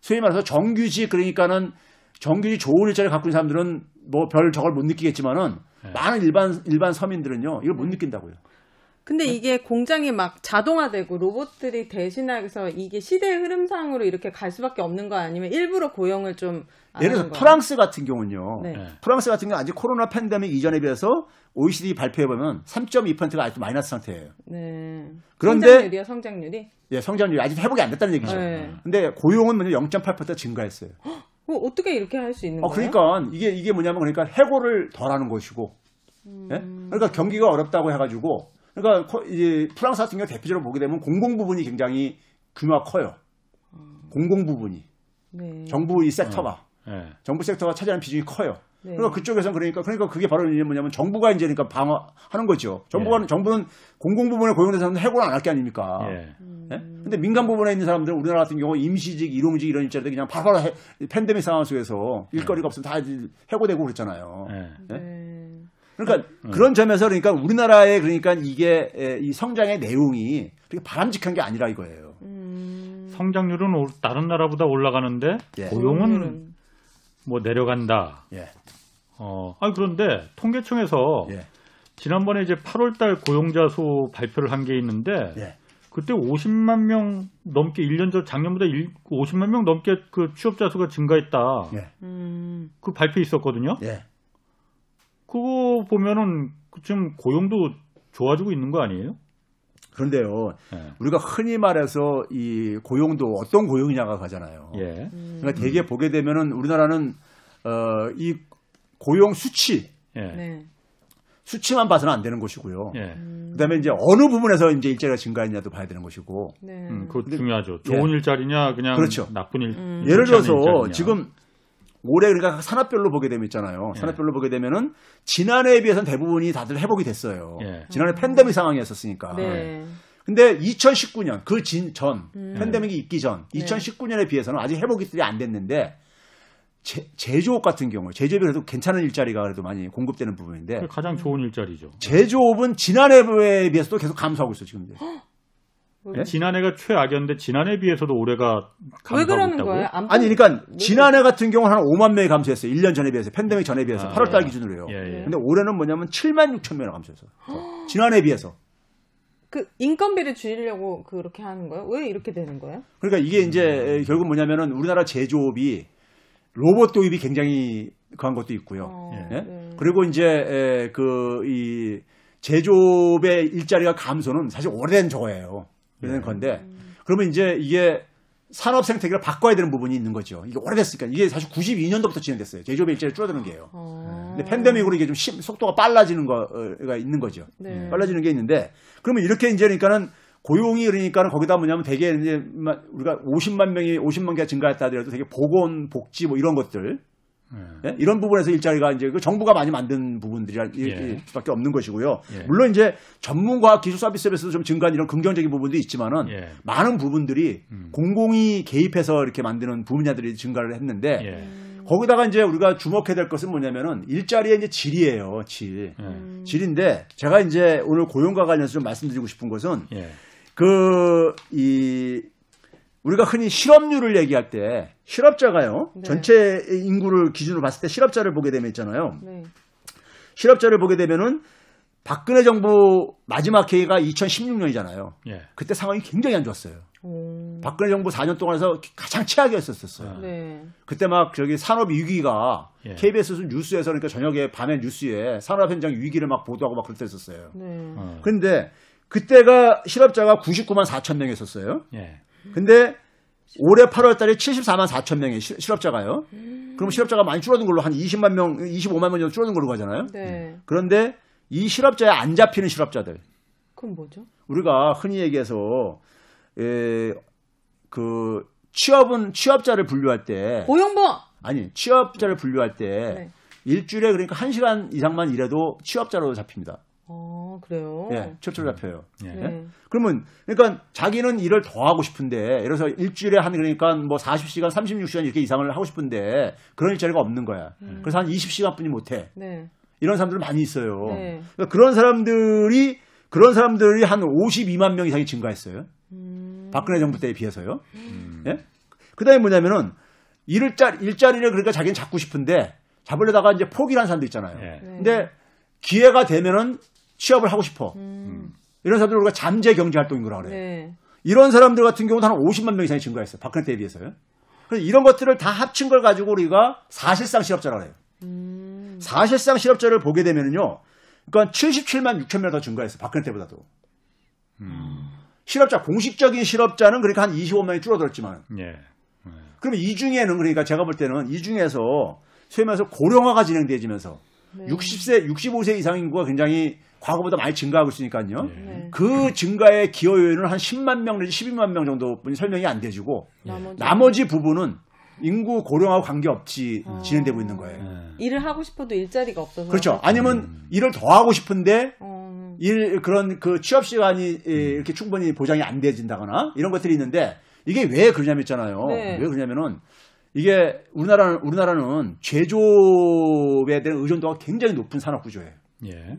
소위 말해서 정규직 그러니까는 정규직 좋은 일자리 갖고 있는 사람들은 뭐 별 저걸 못 느끼겠지만은 네. 많은 일반 일반 서민들은요 이걸 못 느낀다고요. 근데 네. 이게 공장이 막 자동화되고 로봇들이 대신하면서 이게 시대의 흐름상으로 이렇게 갈 수밖에 없는 거 아니면 일부러 고용을 좀안 예를 들어서? 프랑스 같은 경우는요. 네. 예. 프랑스 같은 경우 아직 코로나 팬데믹 이전에 비해서 OECD 발표해 보면 3.2%가 아직도 마이너스 상태예요. 네. 그런데- 성장률이요, 성장률이? 예, 성장률이 아직 회복이 안 됐다는 얘기죠. 네. 근데 고용은 먼저 0.8% 증가했어요. 어, 어떻게 이렇게 할 수 있는 어, 거예요? 그러니까 이게 이게 뭐냐면 그러니까 해고를 덜하는 것이고, 예? 음. 그러니까 경기가 어렵다고 해가지고, 그러니까 코- 이제 프랑스 같은 경우 대표적으로 보게 되면 공공 부분이 굉장히 규모가 커요. 공공 부분이 네. 정부 이 섹터가 예. 정부 섹터가 차지하는 비중이 커요. 네. 그러니까 그쪽에서는 그러니까 그러니까 그게 바로 이제 뭐냐면 정부가 이제 그러니까 방어하는 거죠. 정부가 예. 정부는 공공 부분에 고용된 사람들 해고를 안 할 게 아닙니까? 예. 예? 근데 민간 부분에 있는 사람들은 우리나라 같은 경우 임시직, 일용직 이런 일자리들 그냥 바로 해- 팬데믹 상황 속에서 일거리가 없으면 다 해고되고 그랬잖아요. 예. 네. 그러니까 그런 점에서 그러니까 우리나라의 그러니까 이게 에, 이 성장의 내용이 그렇게 바람직한 게 아니라 이거예요. 음. 성장률은 오- 다른 나라보다 올라가는데 예. 고용은. 뭐 내려간다. 예. 어, 아 그런데 통계청에서 예. 지난번에 이제 8월달 고용자 수 발표를 한 게 있는데 예. 그때 50만 명 넘게 1년 전 작년보다 일- 50만 명 넘게 그 취업자 수가 증가했다. 예. 음. 그 발표 있었거든요. 예. 그거 보면은 지금 고용도 좋아지고 있는 거 아니에요? 그런데요. 예. 우리가 흔히 말해서 이 고용도 어떤 고용이냐가 가잖아요. 예. 그러니까 대개 보게 되면은 우리나라는 어, 이 고용 수치 예. 네. 수치만 봐서는 안 되는 것이고요. 예. 그다음에 이제 어느 부분에서 이제 일자리가 증가했냐도 봐야 되는 것이고. 네. 음, 그거 근데- 중요하죠. 좋은 예. 일자리냐 그냥 그렇죠. 나쁜 일. 음. 예를 들어서 일자리냐. 지금 올해 그러니까 산업별로 보게 되면 있잖아요. 예. 산업별로 보게 되면은 지난해에 비해서는 대부분이 다들 회복이 됐어요. 예. 지난해 팬데믹 상황이었었으니까. 네. 근데 2019년 그 진전 음. 팬데믹이 있기 전 네. 2019년에 비해서는 아직 회복이 안 됐는데 제, 제조업 같은 경우 제조업이 그래도 괜찮은 일자리가 그래도 많이 공급되는 부분인데 가장 좋은 일자리죠. 제조업은 지난해에 비해서도 계속 감소하고 있어 지금. 예? 지난해가 최악이었는데 지난해에 비해서도 올해가 감소하고 왜 그러는 있다고요? 거예요? 안 아니 보- 그러니까 왜 지난해 같은 경우는 한 5만 명이 감소했어요. 1년 전에 비해서 팬데믹 전에 비해서 아, 8월 달 예. 기준으로요. 예, 예. 근데 올해는 뭐냐면 7만 6천 명이 감소했어. 더. 지난해에 비해서. 그 인건비를 줄이려고 그렇게 하는 거예요? 왜 이렇게 되는 거예요? 그러니까 이게 이제 결국 뭐냐면은 우리나라 제조업이 로봇 도입이 굉장히 그한 것도 있고요. 어, 예? 네. 그리고 이제 그이 제조업의 일자리가 감소는 사실 오래된 저거예요. 오래된 네. 건데 그러면 이제 이게 산업 생태계를 바꿔야 되는 부분이 있는 거죠. 이게 오래됐으니까 이게 사실 92년도부터 진행됐어요. 제조업의 일자리 줄어드는 게요. 어. 근데 팬데믹으로 이게 좀 심- 속도가 빨라지는 거가 있는 거죠. 네. 빨라지는 게 있는데 그러면 이렇게 이제 그러니까는 고용이 그러니까는 거기다 뭐냐면 되게 이제 마- 우리가 50만 명이 50만 개가 증가했다 하더라도 되게 보건 복지 뭐 이런 것들 예. 예? 이런 부분에서 일자리가 이제 그 정부가 많이 만든 부분들이 예. 수밖에 없는 것이고요. 예. 물론 이제 전문과 기술 서비스에서 좀 증가한 이런 긍정적인 부분도 있지만은 예. 많은 부분들이 음. 공공이 개입해서 이렇게 만드는 분야들이 증가를 했는데 예. 거기다가 이제 우리가 주목해야 될 것은 뭐냐면은 일자리의 이제 질이에요. 질. 예. 질인데 제가 이제 오늘 고용과 관련해서 좀 말씀드리고 싶은 것은 예. 그이 우리가 흔히 실업률을 얘기할 때 실업자가요. 네. 전체 인구를 기준으로 봤을 때 실업자를 보게 되면 있잖아요. 네. 실업자를 보게 되면은 박근혜 정부 마지막 회의가 2016년이잖아요. 예. 그때 상황이 굉장히 안 좋았어요. 오. 박근혜 정부 4년 동안에서 가장 최악이었었어요. 네. 그때 막 저기 산업 위기가 예. KBS 뉴스에서 그러니까 저녁에 밤에 뉴스에 산업 현장 위기를 막 보도하고 막 그랬었어요. 네. 어. 근데 그때가 실업자가 99만 4천 명이었었어요. 예. 근데 올해 8월 달에 74만 4천 명의 시- 실업자가요. 그럼 실업자가 많이 줄어든 걸로 한 20만 명, 25만 명 정도 줄어든 걸로 가잖아요. 네. 그런데 이 실업자에 안 잡히는 실업자들, 그럼 뭐죠? 우리가 흔히 얘기해서 에, 그 취업은 취업자를 분류할 때 고용보험. 아니 취업자를 분류할 때 네. 일주일에 그러니까 한 시간 이상만 일해도 취업자로 잡힙니다. 어, 그래요. 예, 취업자로 잡혀요. 예. 네. 그러면 그러니까 자기는 일을 더 하고 싶은데 예를 들어서 일주일에 한 그러니까 뭐 40시간, 36시간 이렇게 이상을 하고 싶은데 그런 일자리가 없는 거야. 그래서 한 20시간 뿐이 못 해. 네. 이런 사람들 많이 있어요. 네. 그러니까 그런 사람들이 그런 사람들이 한 52만 명 이상이 증가했어요. 음. 박근혜 정부 때에 비해서요. 음. 예? 그 다음에 뭐냐면은 일자 일자리를 그러니까 자기는 잡고 싶은데 잡으려다가 이제 포기한 사람도 있잖아요. 예. 네. 근데 기회가 되면은 취업을 하고 싶어. 음. 이런 사람들 우리가 잠재 경제 활동인 거라 그래요. 네. 이런 사람들 같은 경우는 한 50만 명 이상이 증가했어요. 박근혜 때에 비해서요. 그래서 이런 것들을 다 합친 걸 가지고 우리가 사실상 실업자라고 해요. 음. 사실상 실업자를 보게 되면은요. 그러니까 77만 6천 명 더 증가했어요. 박근혜 때보다도. 음. 실업자, 공식적인 실업자는 그러니까 한 25만이 줄어들었지만. 예. 그러면 이 중에는 그러니까 제가 볼 때는 이 중에서 소위 말해서 고령화가 진행되지면서 네. 60세, 65세 이상 인구가 굉장히 과거보다 많이 증가하고 있으니까요. 예. 네. 그 증가의 기여 요인은 한 10만 명 내지 12만 명 정도뿐이 설명이 안 돼지고 나머지. 나머지 부분은 인구 고령하고 관계없이 아. 진행되고 있는 거예요. 예. 일을 하고 싶어도 일자리가 없어서. 그렇죠. 아니면 일을 더 하고 싶은데 어. 일 그런 그 취업 시간이 예, 이렇게 충분히 보장이 안 돼진다거나 이런 것들이 있는데 이게 왜 그러냐면 있잖아요. 네. 왜 그러냐면은 이게 우리나라는 우리나라는 제조업에 대한 의존도가 굉장히 높은 산업 구조예요. 예.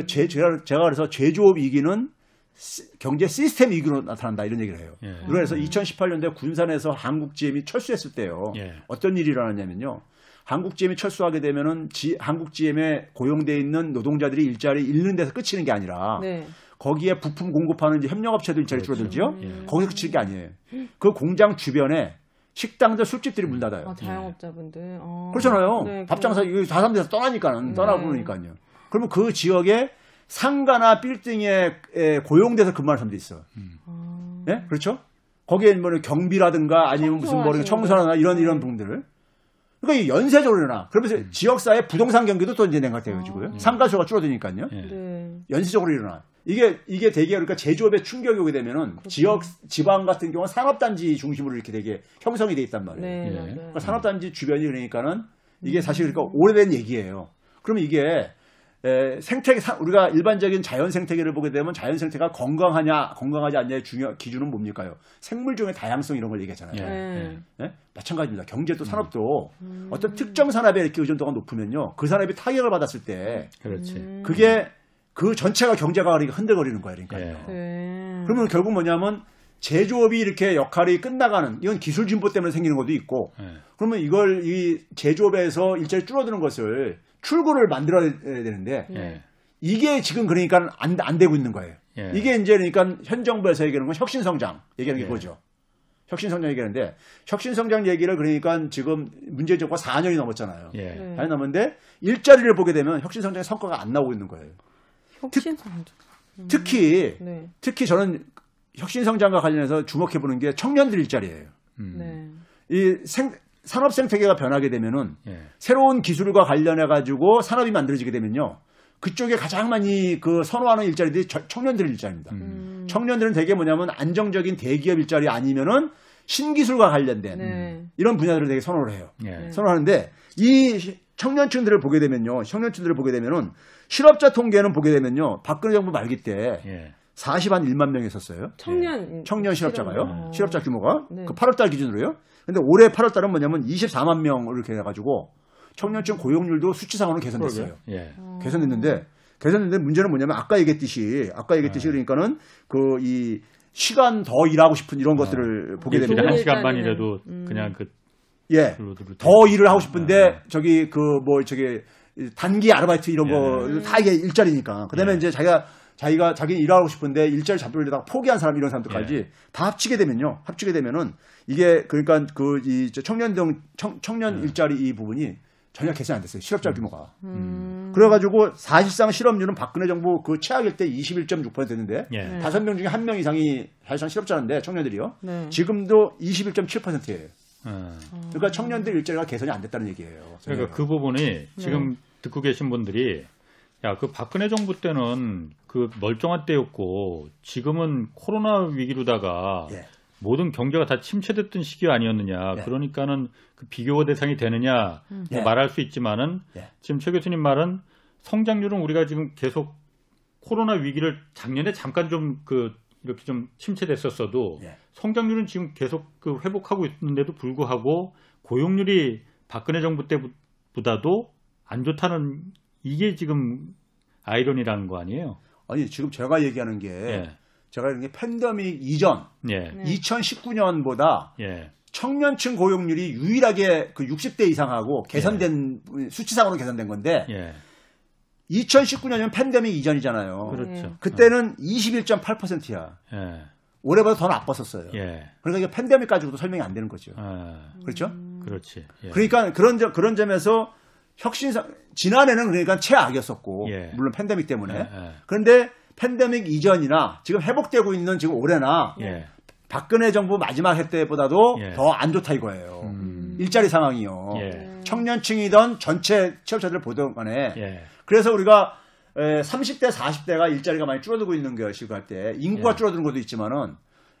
그 제, 제가, 제가 그래서 제조업 위기는 시- 경제 시스템 위기로 나타난다 이런 얘기를 해요. 예. 그래서 2018년도에 군산에서 한국 GM이 철수했을 때요. 예. 어떤 일이 일어났냐면요. 한국 GM이 철수하게 되면은 지- 한국 GM에 고용돼 있는 노동자들이 일자리 잃는 데서 끝이는 게 아니라 네. 거기에 부품 공급하는 이제 협력업체들 일자리 그렇죠. 줄어들죠. 예. 거기서 그칠 게 아니에요. 그 공장 주변에 식당들, 술집들이 문 닫아요. 아, 자영업자분들. 어. 그렇잖아요. 네, 밥장사 이거 다 사람들이 떠나니까는 네. 떠나보니까요. 그러면 그 지역에 상가나 빌딩에 에, 고용돼서 근무하는 사람들이 있어. 아. 예? 그렇죠? 거기에 뭐 경비라든가 아니면 무슨 뭐 청소나 이런. 이런 부분들을 그러니까 이 연쇄적으로 일어나. 그러면서 지역사회 부동산 경기도 또 이제 냉각돼가지고요. 아. 상가수가 줄어드니까요. 예. 네. 연쇄적으로 일어나. 이게 이게 되게 그러니까 제조업에 충격이 오게 되면은 지역 지방 같은 경우는 산업단지 중심으로 이렇게 되게 형성이 돼 있단 말이에요. 네, 예. 맞아요. 그러니까 산업단지 주변이 그러니까는 이게 사실 그러니까 오래된 얘기예요. 그러면 이게 에, 생태계 사- 우리가 일반적인 자연 생태계를 보게 되면 자연 생태가 건강하냐 건강하지 않냐의 중요 기준은 뭡니까요? 생물 종의 다양성 이런 걸 얘기하잖아요. 예. 네. 예? 마찬가지입니다. 경제도 산업도 어떤 특정 산업에 이렇게 의존도가 높으면요, 그 산업이 타격을 받았을 때 그렇지. 음. 그게 그 전체가 경제가 그러니까 흔들거리는 거예요. 그러니까요. 예. 네. 그러면 결국 뭐냐면 제조업이 이렇게 역할이 끝나가는 이건 기술 진보 때문에 생기는 것도 있고 예. 그러면 이걸 이 제조업에서 일자리 줄어드는 것을 출구를 만들어야 되는데 예. 이게 지금 그러니까 안, 안 되고 있는 거예요. 예. 이게 이제 그러니까 현 정부에서 얘기하는 건 혁신성장 얘기하는 게 예. 그거죠. 혁신성장 얘기하는데 혁신성장 얘기를 그러니까 지금 문재인 정부가 4년이 넘었잖아요. 예. 네. 4년 넘었는데 일자리를 보게 되면 혁신성장의 성과가 안 나오고 있는 거예요. 혁신성장. 특히 네. 특히 저는 혁신성장과 관련해서 주목해 보는 게 청년들 일자리예요. 음. 네. 이 생, 산업 생태계가 변하게 되면은 예. 새로운 기술과 관련해 가지고 산업이 만들어지게 되면요. 그쪽에 가장 많이 그 선호하는 일자리들이 저- 청년들 일자리입니다. 음. 청년들은 대개 뭐냐면 안정적인 대기업 일자리 아니면은 신기술과 관련된 네. 이런 분야들을 되게 선호를 해요. 예. 선호하는데 이 시- 청년층들을 보게 되면요, 청년층들을 보게 되면은 실업자 통계는 보게 되면요, 박근혜 정부 말기 때 예. 40한 1만 명이 있었어요. 청년 청년 실업자가요. 실업- 실업자 규모가 네. 그 8월 달 기준으로요. 근데 올해 8월 달은 뭐냐면 24만 명을 이렇게 해가지고 청년층 고용률도 수치상으로는 개선됐어요. 예. 개선됐는데 개선됐는데 문제는 뭐냐면 아까 얘기했듯이 아까 얘기했듯이 네. 그러니까는 그 이 시간 더 일하고 싶은 이런 것들을 보게 되면 한 일단은- 시간 반이라도 음. 그냥 그 예. 더 일을 하고 싶은데 네. 저기 그 뭐 저기 단기 아르바이트 이런 거 다 이게 일자리니까 그다음에 예. 이제 자기가 자기가 자기는 일하고 싶은데 일자리 잡으려다가 포기한 사람 이런 사람들까지 예. 다 합치게 되면요 합치게 되면은 이게 그러니까 그 이 청년 등 청, 청년 예. 일자리 이 부분이 전혀 개선이 안 됐어요 실업자 규모가 음. 그래가지고 사실상 실업률은 박근혜 정부 그 최악일 때 21.6%였는데 예. 네. 다섯 명 중에 한 명 이상이 사실상 실업자인데 청년들이요 네. 지금도 21.7%예요. 어. 그러니까 청년들 일자리가 개선이 안 됐다는 얘기예요. 그러니까 그 부분이 지금 듣고 계신 분들이 야, 그 박근혜 정부 때는 그 멀쩡한 때였고 지금은 코로나 위기로다가 예. 모든 경제가 다 침체됐던 시기 아니었느냐. 예. 그러니까는 그 비교 대상이 되느냐 뭐 예. 말할 수 있지만은 예. 지금 최 교수님 말은 성장률은 우리가 지금 계속 코로나 위기를 작년에 잠깐 좀 그 이렇게 좀 침체됐었어도 예. 성장률은 지금 계속 그 회복하고 있는데도 불구하고 고용률이 박근혜 정부 때보다도 안 좋다는 이게 지금 아이러니라는 거 아니에요? 아니 지금 제가 얘기하는 게 예. 제가 이런 게 팬데믹 이전 예. 네. 2019년보다 예. 청년층 고용률이 유일하게 그 60대 이상하고 개선된 수치상으로 개선된 건데 예. 2019년이면 팬데믹 이전이잖아요. 그렇죠. 네. 그때는 21.8%야. 예. 올해보다 더 나빴었어요. 예. 그러니까 이게 팬데믹 가지고도 설명이 안 되는 거죠. 아, 그렇죠? 그렇지. 예. 그러니까 그런 점 그런 점에서 혁신상 지난해는 그러니까 최악이었었고 예. 물론 팬데믹 때문에 예, 예. 그런데 팬데믹 이전이나 지금 회복되고 있는 지금 올해나 예. 박근혜 정부 마지막 해 때보다도 예. 더안 좋다 이거예요. 음. 일자리 상황이요. 예. 청년층이던 전체 취업자들 보던 간에 예. 그래서 우리가 에, 30대 40대가 일자리가 많이 줄어들고 있는 것이고 할 때 인구가 예. 줄어드는 것도 있지만은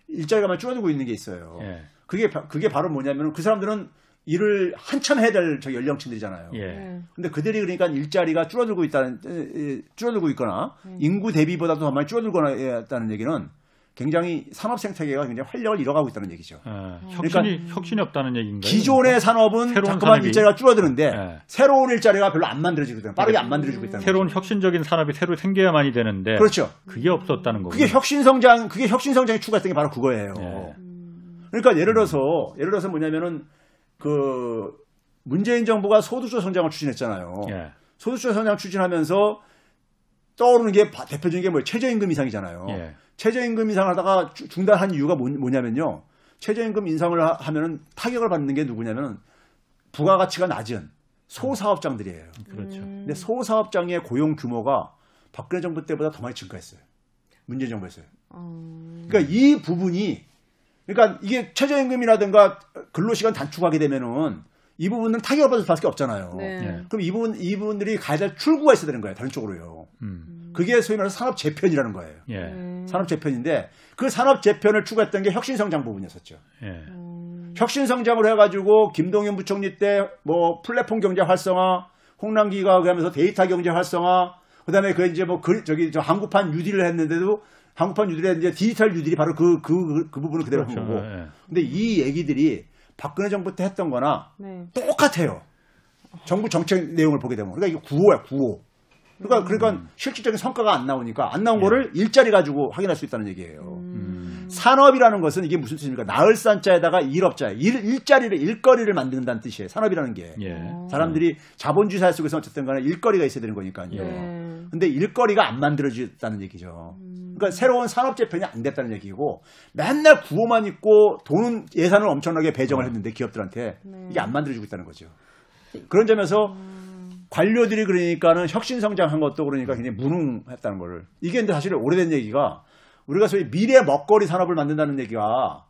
일자리가 많이 줄어들고 있는 게 있어요. 예. 그게 바- 그게 바로 뭐냐면은 그 사람들은 일을 한참 해야 될 저 연령층들이잖아요. 예. 네. 근데 그들이 그러니까 일자리가 줄어들고 있다는 줄어들고 있거나 인구 대비보다도 더 많이 줄어들거나 했다는 얘기는 굉장히 산업 생태계가 굉장히 활력을 잃어가고 있다는 얘기죠. 어, 그러니까 혁신이 혁신이 없다는 얘기인가요? 기존의 산업은 새로운 자꾸만 산업이- 일자리가 줄어드는데 예. 새로운 일자리가 별로 안 만들어지고 있다는 빠르게 안 만들어지고 있다는 새로운 혁신적인 산업이 새로 생겨야만이 되는데 거죠. 그렇죠. 그게 없었다는 거고. 그게 혁신 성장, 그게 혁신 성장이 추가했던 게 바로 그거예요. 예. 그러니까 예를 들어서 예를 들어서 뭐냐면은 그 문재인 정부가 소득주 성장을 추진했잖아요. 예. 소득주 성장 추진하면서 떠오르는 게 바- 대표적인 게 뭐예요? 최저임금 인상이잖아요. 예. 최저임금 인상을 하다가 주- 중단한 이유가 뭐, 뭐냐면요. 최저임금 인상을 하- 하면은 타격을 받는 게 누구냐면은 부가가치가 낮은 소사업장들이에요. 그렇죠. 근데 소사업장의 고용 규모가 박근혜 정부 때보다 더 많이 증가했어요. 문재인 정부에서요. 어, 그러니까 이 부분이 그러니까 이게 최저임금이라든가 근로시간 단축하게 되면은 이 부분은 타격을 받을 수밖에 없잖아요. 네. 예. 그럼 이분 이분들이 가야 될 출구가 있어야 되는 거예요. 다른 쪽으로요. 음. 그게 소위 말해서 산업 재편이라는 거예요. 예. 네. 산업 재편인데 그 산업 재편을 추구했던 게 혁신 성장 부분이었었죠. 예. 음, 혁신 성장을 해가지고 김동연 부총리 때 뭐 플랫폼 경제 활성화, 홍남기가 그러면서 데이터 경제 활성화, 그다음에 그 이제 뭐 그, 저기 저 한국판 뉴딜을 했는데도 한국판 뉴딜에 이제 디지털 뉴딜이 바로 그 그 그 부분을 그대로 그렇죠. 한 거고. 예. 근데 이 얘기들이 박근혜 정부 때 했던 거나 네. 똑같아요. 정부 정책 내용을 보게 되면. 그러니까 이게 구호야, 구호. 그러니까, 그러니까 실질적인 성과가 안 나오니까 안 나온 거를 일자리 가지고 확인할 수 있다는 얘기예요. 음. 산업이라는 것은 이게 무슨 뜻입니까? 나을 산자에다가 일업자, 일, 일자리를, 일거리를 만든다는 뜻이에요. 산업이라는 게. 예. 사람들이 자본주의 사회 속에서 어쨌든 간에 일거리가 있어야 되는 거니까요. 네. 근데 일거리가 안 만들어졌다는 얘기죠. 그러니까 새로운 산업 재편이 안 됐다는 얘기고 맨날 구호만 있고 돈은 예산을 엄청나게 배정을 했는데 기업들한테 이게 안 만들어지고 있다는 거죠. 그런 점에서 관료들이 그러니까는 혁신 성장한 것도 그러니까 굉장히 무능했다는 거를 이게 근데 사실 오래된 얘기가 우리가 소위 미래 먹거리 산업을 만든다는 얘기가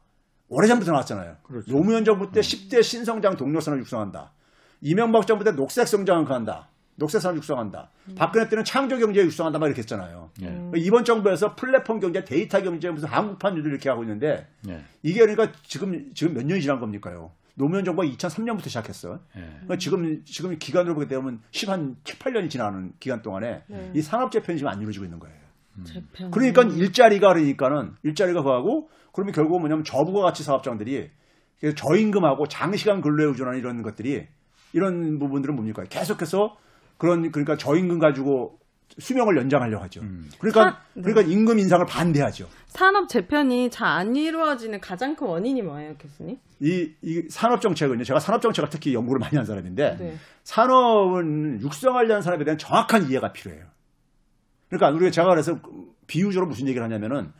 오래전부터 나왔잖아요. 그렇죠. 노무현 정부 때 10대 신성장 동력 산업 육성한다. 이명박 정부 때 녹색 성장을 한다. 녹색 산업 육성한다. 박근혜 때는 창조 경제 육성한다 막 이렇게 했잖아요. 예. 음. 이번 정부에서 플랫폼 경제, 데이터 경제 무슨 한국판 유들 이렇게 하고 있는데 예. 이게 그러니까 지금 지금 몇 년이 지난 겁니까요? 노무현 정부가 2003년부터 시작했어. 예. 그러니까 지금 지금 기간으로 보게 되면 10한 7, 8년이 지나는 기간 동안에 네. 이 산업 재편이 지금 안 이루어지고 있는 거예요. 재편. 그러니까 일자리가 그러니까는 일자리가 그하고 그러면 결국은 뭐냐면 저부가 가치 사업장들이 그래서 저임금하고 장시간 근로에 의존하는 이런 것들이 이런 부분들은 뭡니까? 계속해서 그런 그러니까 저임금 가지고 수명을 연장하려고 하죠. 그러니까 사- 네. 그러니까 임금 인상을 반대하죠. 산업 재편이 잘 안 이루어지는 가장 큰 원인이 뭐예요, 교수님? 이, 이 산업 정책은요. 제가 산업 정책을 특히 연구를 많이 한 사람인데 네. 산업은 육성하려는 산업에 대한 정확한 이해가 필요해요. 그러니까 우리가 제가 그래서 비유적으로 무슨 얘기를 하냐면은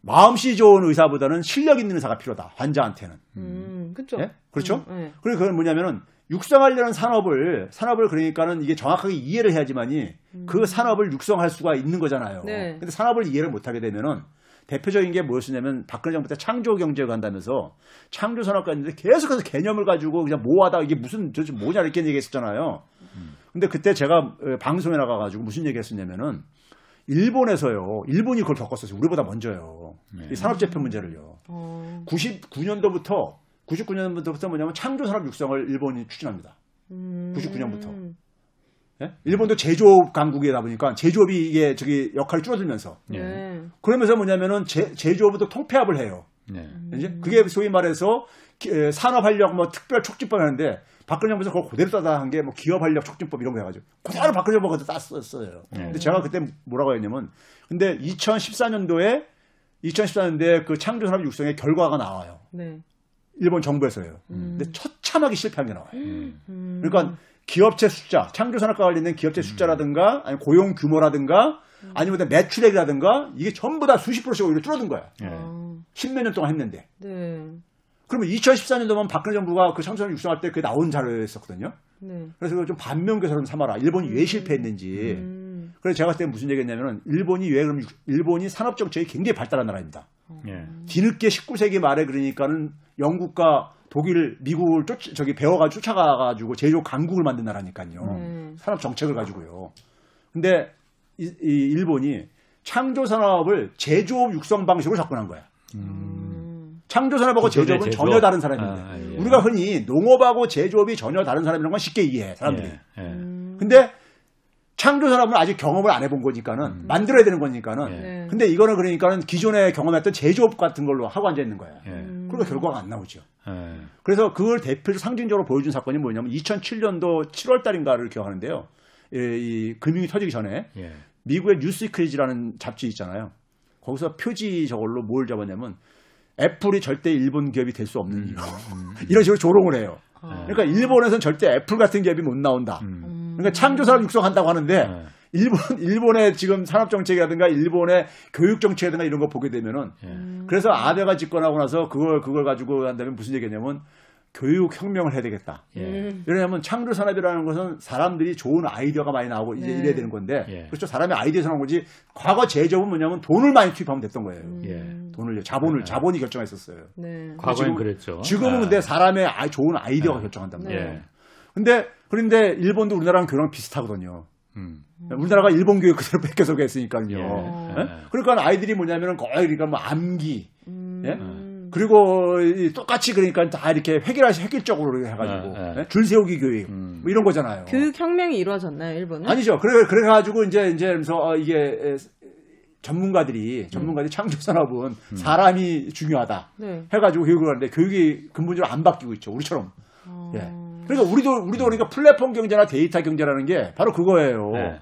마음씨 좋은 의사보다는 실력 있는 의사가 필요하다. 환자한테는. 음, 그렇죠. 예? 그렇죠? 음, 네. 그리고 그건 뭐냐면은 육성하려는 산업을 산업을 그러니까는 이게 정확하게 이해를 해야지만이 그 산업을 육성할 수가 있는 거잖아요. 음. 네. 근데 산업을 이해를 못 하게 되면은 대표적인 게 무엇이냐면 박근혜 정부 때 창조 경제가 한다면서 창조 산업가 있는데 계속해서 개념을 가지고 그냥 모아다 이게 무슨 도대체 뭐냐 이렇게 얘기했었잖아요. 근데 그때 제가 어, 방송에 나가 가지고 무슨 얘기했었냐면은 일본에서요. 일본이 그걸 겪었었어요. 우리보다 먼저요. 이 산업재편 문제를요. 어, 99년도부터 99년도부터 뭐냐면 창조 산업 육성을 일본이 추진합니다. 음. 99년부터. 예? 일본도 제조업 강국이다 보니까 제조업이 이게 저기 역할이 줄어들면서 네. 그러면서 뭐냐면은 제, 제조업도 통폐합을 해요. 네. 이제 그게 소위 말해서 기- 에, 산업 활력 뭐 특별 촉진법 하는데 박근혜 정부에서 그걸 그대로 따다 한 게 뭐 기업 활력 촉진법 이런 거 해가지고 그대로 박근혜 정부가 땄었어요. 네. 근데 제가 그때 뭐라고 했냐면 근데 2014년도에 2014년도에 그 창조산업 육성의 결과가 나와요. 네. 일본 정부에서요. 근데 처참하게 실패한 게 나와요. 음. 그러니까 기업체 숫자, 창조산업과 관련된 기업체 숫자라든가 아니 고용 규모라든가 아니면 매출액이라든가 이게 전부 다 수십 프로씩 오히려 줄어든 거야. 예. 어, 십몇 년 동안 했는데. 네. 그러면 2014년도면 박근혜 정부가 그 창조산업 육성할 때 그게 나온 자료였었거든요. 네. 그래서 그걸 좀 반면교사로 삼아라. 일본이 왜 실패했는지. 음. 그래서 제가 그때 무슨 얘기했냐면은 일본이 왜 그럼 육- 일본이 산업 정책이 굉장히 발달한 나라입니다. 예. 뒤늦게 19세기 말에 그러니까는 영국과 독일, 미국을 쫓 저기 배워가 쫓아가가지고 제조 강국을 만든 나라니까요. 네. 산업 정책을 가지고요. 근데 이, 이 일본이 창조 산업을 제조업 육성 방식으로 접근한 거야. 음. 창조 산업하고 제조업은 제조업. 전혀 다른 사람인데 아, 예. 우리가 흔히 농업하고 제조업이 전혀 다른 사람이라는 건 쉽게 이해해 사람들이. 예. 예. 음. 근데 창조 산업은 아직 경험을 안 해본 거니까는 만들어야 되는 거니까는. 예. 네. 근데 이거는 그러니까는 기존에 경험했던 제조업 같은 걸로 하고 앉아 있는 거야. 예. 그러니까 결과가 안 나오죠. 예. 그래서 그걸 대표적 상징적으로 보여준 사건이 뭐냐면 2007년도 7월 달인가를 기억하는데요. 이, 이 금융이 터지기 전에 예. 미국의 뉴스위크리지라는 잡지 있잖아요. 거기서 표지 저걸로 뭘 잡았냐면 애플이 절대 일본 기업이 될 수 없는 이유. 이런 식으로 조롱을 해요. 아. 그러니까 일본에서는 절대 애플 같은 기업이 못 나온다. 음. 그러니까 창조산업 육성한다고 하는데 예. 일본 일본의 지금 산업 정책이라든가 일본의 교육 정책이라든가 이런 거 보게 되면은 예. 그래서 아베가 집권하고 나서 그걸 그걸 가지고 한다면 무슨 얘기냐면 교육 혁명을 해야 되겠다. 예. 음. 왜냐하면 창조 산업이라는 것은 사람들이 좋은 아이디어가 많이 나오고 이제 네. 이래야 되는 건데 예. 그렇죠 사람의 아이디어에서 나온 거지 과거 제조업은 뭐냐면 돈을 많이 투입하면 됐던 거예요 예. 돈을 자본을 자본이 결정했었어요 네. 과거엔 지금- 그랬죠. 지금은 예. 근데 사람의 좋은 아이디어가 예. 결정한단 네. 말이에요 예. 근데 그런데 일본도 우리나라랑 교랑 비슷하거든요 음. 우리나라가 일본 교육 그대로 뺏겨서 했으니까요 예. 예? 그러니까 아이들이 뭐냐면은 거의 그러니까 뭐 암기 예? 음. 그리고 이 똑같이 그러니까 다 이렇게 획일하시 획일적으로 해가지고 예, 예. 예? 줄 세우기 교육 음. 뭐 이런 거잖아요. 교육 혁명이 이루어졌나요, 일본은? 아니죠. 그래 그래가지고 이제 이제 그래서 어, 이게 에, 전문가들이 전문가들이 창조 산업은 사람이 중요하다 네. 해가지고 교육을 하는데 교육이 근본적으로 안 바뀌고 있죠. 우리처럼. 어. 예. 그러니까 우리도 우리도 그러니까 플랫폼 경제나 데이터 경제라는 게 바로 그거예요. 예.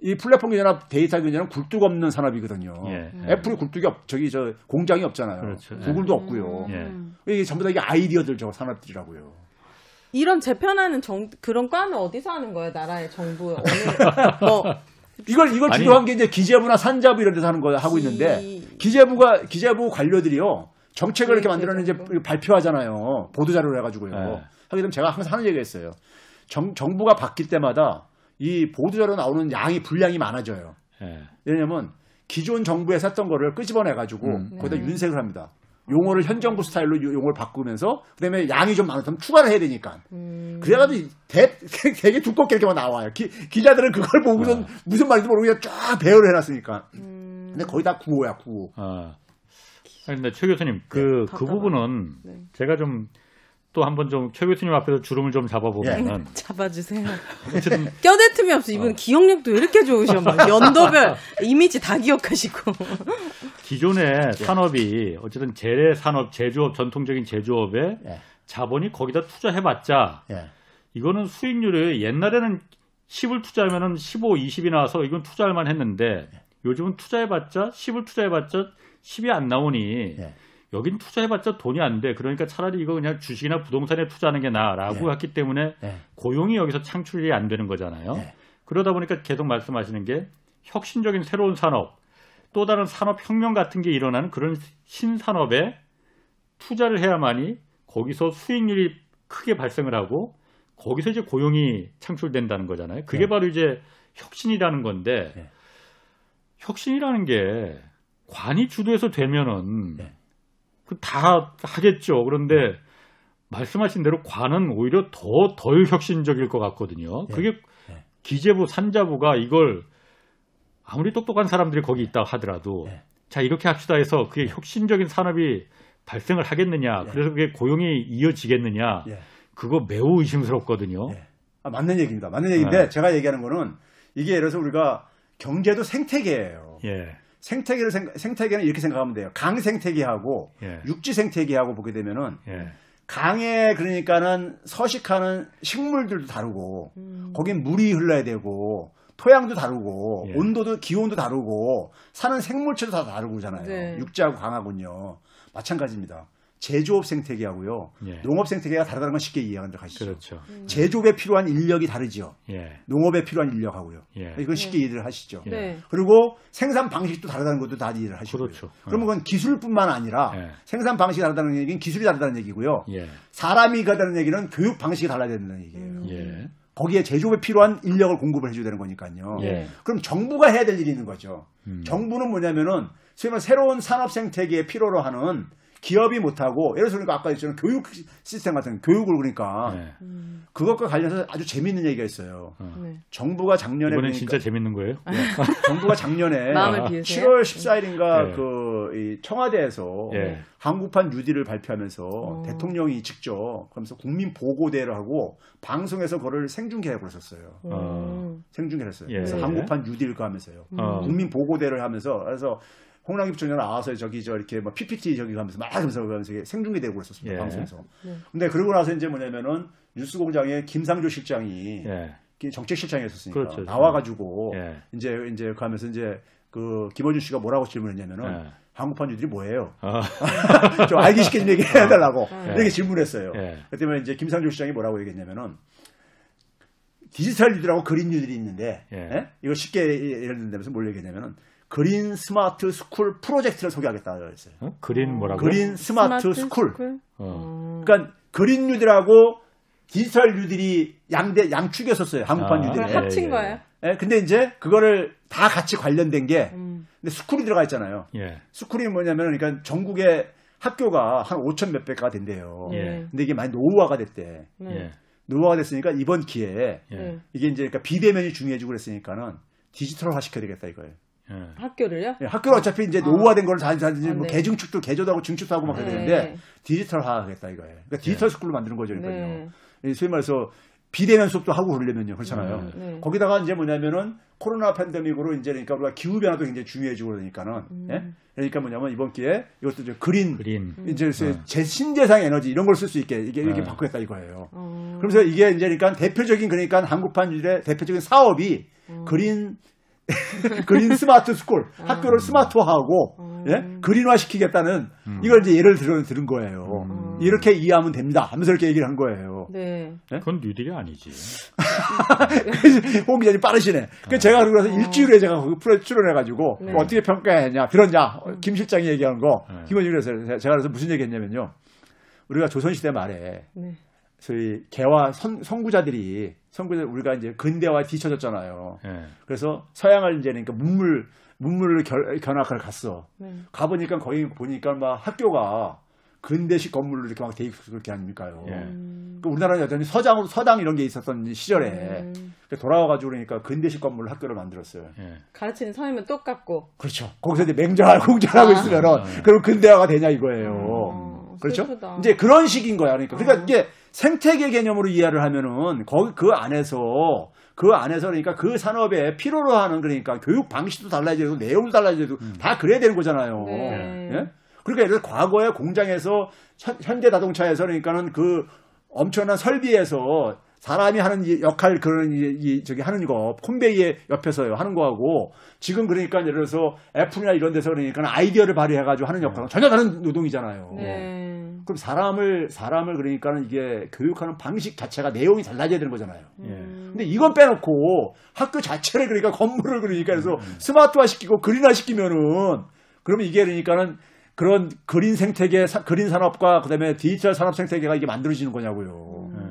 이 플랫폼 경제나 데이터 경제는 굴뚝 없는 산업이거든요. 예. 애플이 굴뚝이 없, 저기 저 공장이 없잖아요. 그렇죠. 구글도 없고요. 예. 이게 전부 다 이게 아이디어들 저 산업들이라고요. 이런 재편하는 정, 그런 과는 어디서 하는 거예요, 나라의 정부? 어느, 뭐, 이걸 이걸 아니- 주도한 게 이제 기재부나 산자부 이런 데서 하는 거 하고 있는데 기- 기재부가 기재부 관료들이요 정책을 이렇게 만들어는 이제. 발표하잖아요 보도 자료를 해가지고요 네. 하게 되면 제가 항상 하는 얘기 했어요 정, 정부가 바뀔 때마다 이 보도 자료 나오는 양이 분량이 많아져요 예. 왜냐면 기존 정부에서 했던 거를 끄집어내 가지고 음. 거기다 네. 윤색을 합니다 용어를 현 정부 스타일로 요- 용어를 바꾸면서 그다음에 양이 좀 많으면 추가를 해야 되니까. 음. 그래가지고 대, 되게 두껍게 이렇게만 나와요. 기, 기자들은 그걸 보고선 무슨 말인지 모르고 그냥 쫙 배열을 해놨으니까. 음. 근데 거의 다 구호야 구호. 아, 아니, 근데 최 교수님, 그, 그 답답하네. 부분은 네. 제가 좀 또 한번 좀최 교수님 앞에서 주름을 좀 잡아보면은 잡아주세요. 어쨌든 껴댈 틈이 없어. 이분 기억력도 왜 이렇게 좋으셔. 막 연도별 이미지 다 기억하시고. 기존의 산업이 어쨌든 재래 산업, 제조업, 전통적인 제조업에 예. 자본이 거기다 투자해봤자 예. 이거는 수익률이 옛날에는 10을 투자하면은 15, 20이 나와서 이건 투자할 만 했는데 요즘은 투자해봤자 10을 투자해봤자 10이 안 나오니 예. 여긴 투자해봤자 돈이 안 돼. 그러니까 차라리 이거 그냥 주식이나 부동산에 투자하는 게 나아라고 예. 했기 때문에 예. 고용이 여기서 창출이 안 되는 거잖아요. 예. 그러다 보니까 계속 말씀하시는 게 혁신적인 새로운 산업, 또 다른 산업 혁명 같은 게 일어나는 그런 신산업에 투자를 해야만이 거기서 수익률이 크게 발생을 하고 거기서 이제 고용이 창출된다는 거잖아요. 그게 네. 바로 이제 혁신이라는 건데 네. 혁신이라는 게 관이 주도해서 되면은 네. 그 다 하겠죠. 그런데 말씀하신 대로 관은 오히려 더 덜 혁신적일 것 같거든요. 네. 그게 네. 기재부 산자부가 이걸 아무리 똑똑한 사람들이 거기 있다 하더라도 네. 자 이렇게 합시다 해서 그게 혁신적인 산업이 발생을 하겠느냐 네. 그래서 그게 고용이 이어지겠느냐 예. 그거 매우 의심스럽거든요. 예. 아, 맞는 얘기입니다. 맞는 얘기인데 네. 제가 얘기하는 거는 이게 예를 들어서 우리가 경제도 생태계예요. 예, 생태계를 생, 생태계는 이렇게 생각하면 돼요. 강 생태계하고 예, 육지 생태계하고 보게 되면은 예, 강에 그러니까는 서식하는 식물들도 다르고 음. 거긴 물이 흘러야 되고 토양도 다르고 예. 온도도 기온도 다르고 사는 생물체도 다 다르고잖아요. 네. 육지하고 강하군요. 마찬가지입니다. 제조업 생태계하고요. 예. 농업 생태계가 다르다는 건 쉽게 이해가 가시죠. 그렇죠. 제조업에 필요한 인력이 다르죠. 예, 농업에 필요한 인력하고요. 예, 이건 쉽게 이해를 하시죠. 예. 네. 그리고 생산 방식도 다르다는 것도 다 이해를 하시고요. 그렇죠. 그러면 그건 기술뿐만 아니라 예. 생산 방식이 다르다는 얘기는 기술이 다르다는 얘기고요. 예, 사람이 가다는 얘기는 교육 방식이 달라야 된다는 얘기예요. 음. 예, 거기에 제조업에 필요한 인력을 공급을 해줘야 되는 거니까요. 예. 그럼 정부가 해야 될 일이 있는 거죠. 음. 정부는 뭐냐면은 소위 말해 새로운 산업 생태계에 필요로 하는 기업이 못하고 예를 들어서 그러니까 아까 얘기했잖아요. 교육 시스템 같은 교육을 그러니까 예. 음. 그것과 관련해서 아주 재밌는 얘기가 있어요. 네. 정부가 작년에 이번엔 그러니까 진짜 재밌는 거예요? 정부가 작년에 마음을 비우세요. 7월 14일인가 예. 그이 청와대에서 예. 한국판 뉴딜을 발표하면서 어. 대통령이 직접 그러면서 국민 보고대를 하고 방송에서 그거를 생중계하고 그랬었어요. 어. 음. 생중계를 했어요. 예. 그래서 한국판 뉴딜과 하면서요. 어. 국민 보고대를 하면서 그래서 홍남기 부총장 나와서 저기 저 이렇게 뭐 PPT 저기 하면서 막 하면서 그러면서 이게 생중계 되고 그랬었습니다. 예. 방송에서. 네. 근데 그러고 나서 이제 뭐냐면은 뉴스공장의 김상조 실장이 예, 정책실장이었으니까 그렇죠. 나와가지고 예. 이제 이제 가면서 이제 그 김어준 씨가 뭐라고 질문했냐면은 예. 한국판 뉴딜이 뭐예요? 아, 좀 알기 쉽게 좀 얘기해달라고 어. 이렇게 질문했어요. 예. 그때문에 이제 김상조 시장이 뭐라고 얘기했냐면은 디지털 뉴딜하고 그린 뉴딜이 있는데 예. 예? 이걸 쉽게 예를 든다면서 뭘 얘기했냐면은 green smart school 프로젝트를 소개하겠다 그랬어요. 어? green 뭐라고? green smart, school. 어. 그러니까 green 뉴딜하고 디지털 뉴딜이 양대 양축이었었어요. 한국판 아. 뉴딜에. 합친 예, 예. 거예요? 예, 근데 이제 그거를 다 같이 관련된 게 음. 근데 school이 들어가 있잖아요. 예, school이 뭐냐면 그러니까 전국에 학교가 한 5천 몇백 가가 된대요. 예. 근데 이게 많이 노후화가 됐대. 네. 예, 노후화가 됐으니까 이번 기회에 예, 네. 이게 이제 그러니까 비대면이 중요해지고 그랬으니까는 디지털화 시켜야 되겠다 이거예요. 예. 학교를요? 예, 학교는 어차피 이제 노후화된 걸 다, 다 이제 아, 뭐 네. 개증축도 개조도 하고 증축도 하고 막 해야 네. 되는데 디지털화 하겠다 이거예요. 그러니까 디지털 school로 만드는 거죠, 그러니까요. 네. 이 소위 말해서 비대면 수업도 하고 그러려면요, 그렇잖아요. 네. 네. 거기다가 이제 뭐냐면은 코로나 팬데믹으로 이제 그러니까 우리가 기후 변화도 굉장히 중요해지고 그러니까는 음. 예? 그러니까 뭐냐면 이번 기회에 이것도 이제 green green. 이제 음. 제 신재생 에너지 이런 걸 쓸 수 있게 이게 이렇게 네. 바꾸겠다 이거예요. 어. 그러면서 이게 이제 그러니까 대표적인 그러니까 한국판 뉴딜의 대표적인 사업이 음. green green smart school 학교를 smart화하고 음. 예? green화 시키겠다는 음. 이걸 이제 예를 들어 들은 거예요. 음. 이렇게 이해하면 됩니다. 하면서 이렇게 얘기를 한 거예요. 네. 그건 뉴딜이 아니지. 홍 기자님 빠르시네. 그 제가 그래서 일주일에 제가 거기 프로 출연해가지고 네. 어떻게 평가했냐, 들었냐, 김 실장이 얘기하는 거, 네. 김원준 그래서 제가 그래서 무슨 얘기했냐면요. 우리가 조선시대 말에 네. 소위 개화 선, 선구자들이 선구자 우리가 이제 근대화에 뒤처졌잖아요. 예. 그래서 서양을 이제 그러니까 문물 문물을 결, 견학을 갔어. 네. 가보니까 거기 보니까 막 학교가 근대식 건물로 이렇게 막돼 있고 그렇게 아닙니까요. 예. 음. 그 우리나라는 여전히 서장으로 서당 이런 게 있었던 시절에 음. 돌아와가지고 그러니까 근대식 건물 학교를 만들었어요. 예. 가르치는 선임은 똑같고. 그렇죠. 거기서 이제 맹장하고 공장하고 아. 있으면은 아. 그럼 근대화가 되냐 이거예요. 어, 그렇죠? 슬프다. 이제 그런 식인 거야. 그러니까 그러니까 어. 이게 생태계 개념으로 이해를 하면은 거기 그 안에서 그 안에서 그러니까 그 산업에 필요로 하는 그러니까 교육 방식도 달라져야 되고 내용도 달라져야 되고 다 그래야 되는 거잖아요. 네. 예? 그러니까 예를 들어 과거에 공장에서 현- 현대 자동차에서 그러니까는 그 엄청난 설비에서 사람이 하는 이 역할 그런 이, 이 저기 하는 거 콘베이에 옆에서 하는 거하고 지금 그러니까 예를 들어서 애플이나 이런 데서 그러니까 아이디어를 발휘해 가지고 하는 역할은 전혀 다른 노동이잖아요. 네. 그럼 사람을 사람을 그러니까는 이게 교육하는 방식 자체가 내용이 달라져야 되는 거잖아요. 예. 음. 근데 이건 빼놓고 학교 자체를 그러니까 건물을 그러니까 음, 해서 스마트화 시키고 그린화 시키면은 그러면 이게 그러니까는 그런 그린 생태계 사- 그린 산업과 그다음에 디지털 산업 생태계가 이게 만들어지는 거냐고요. 음.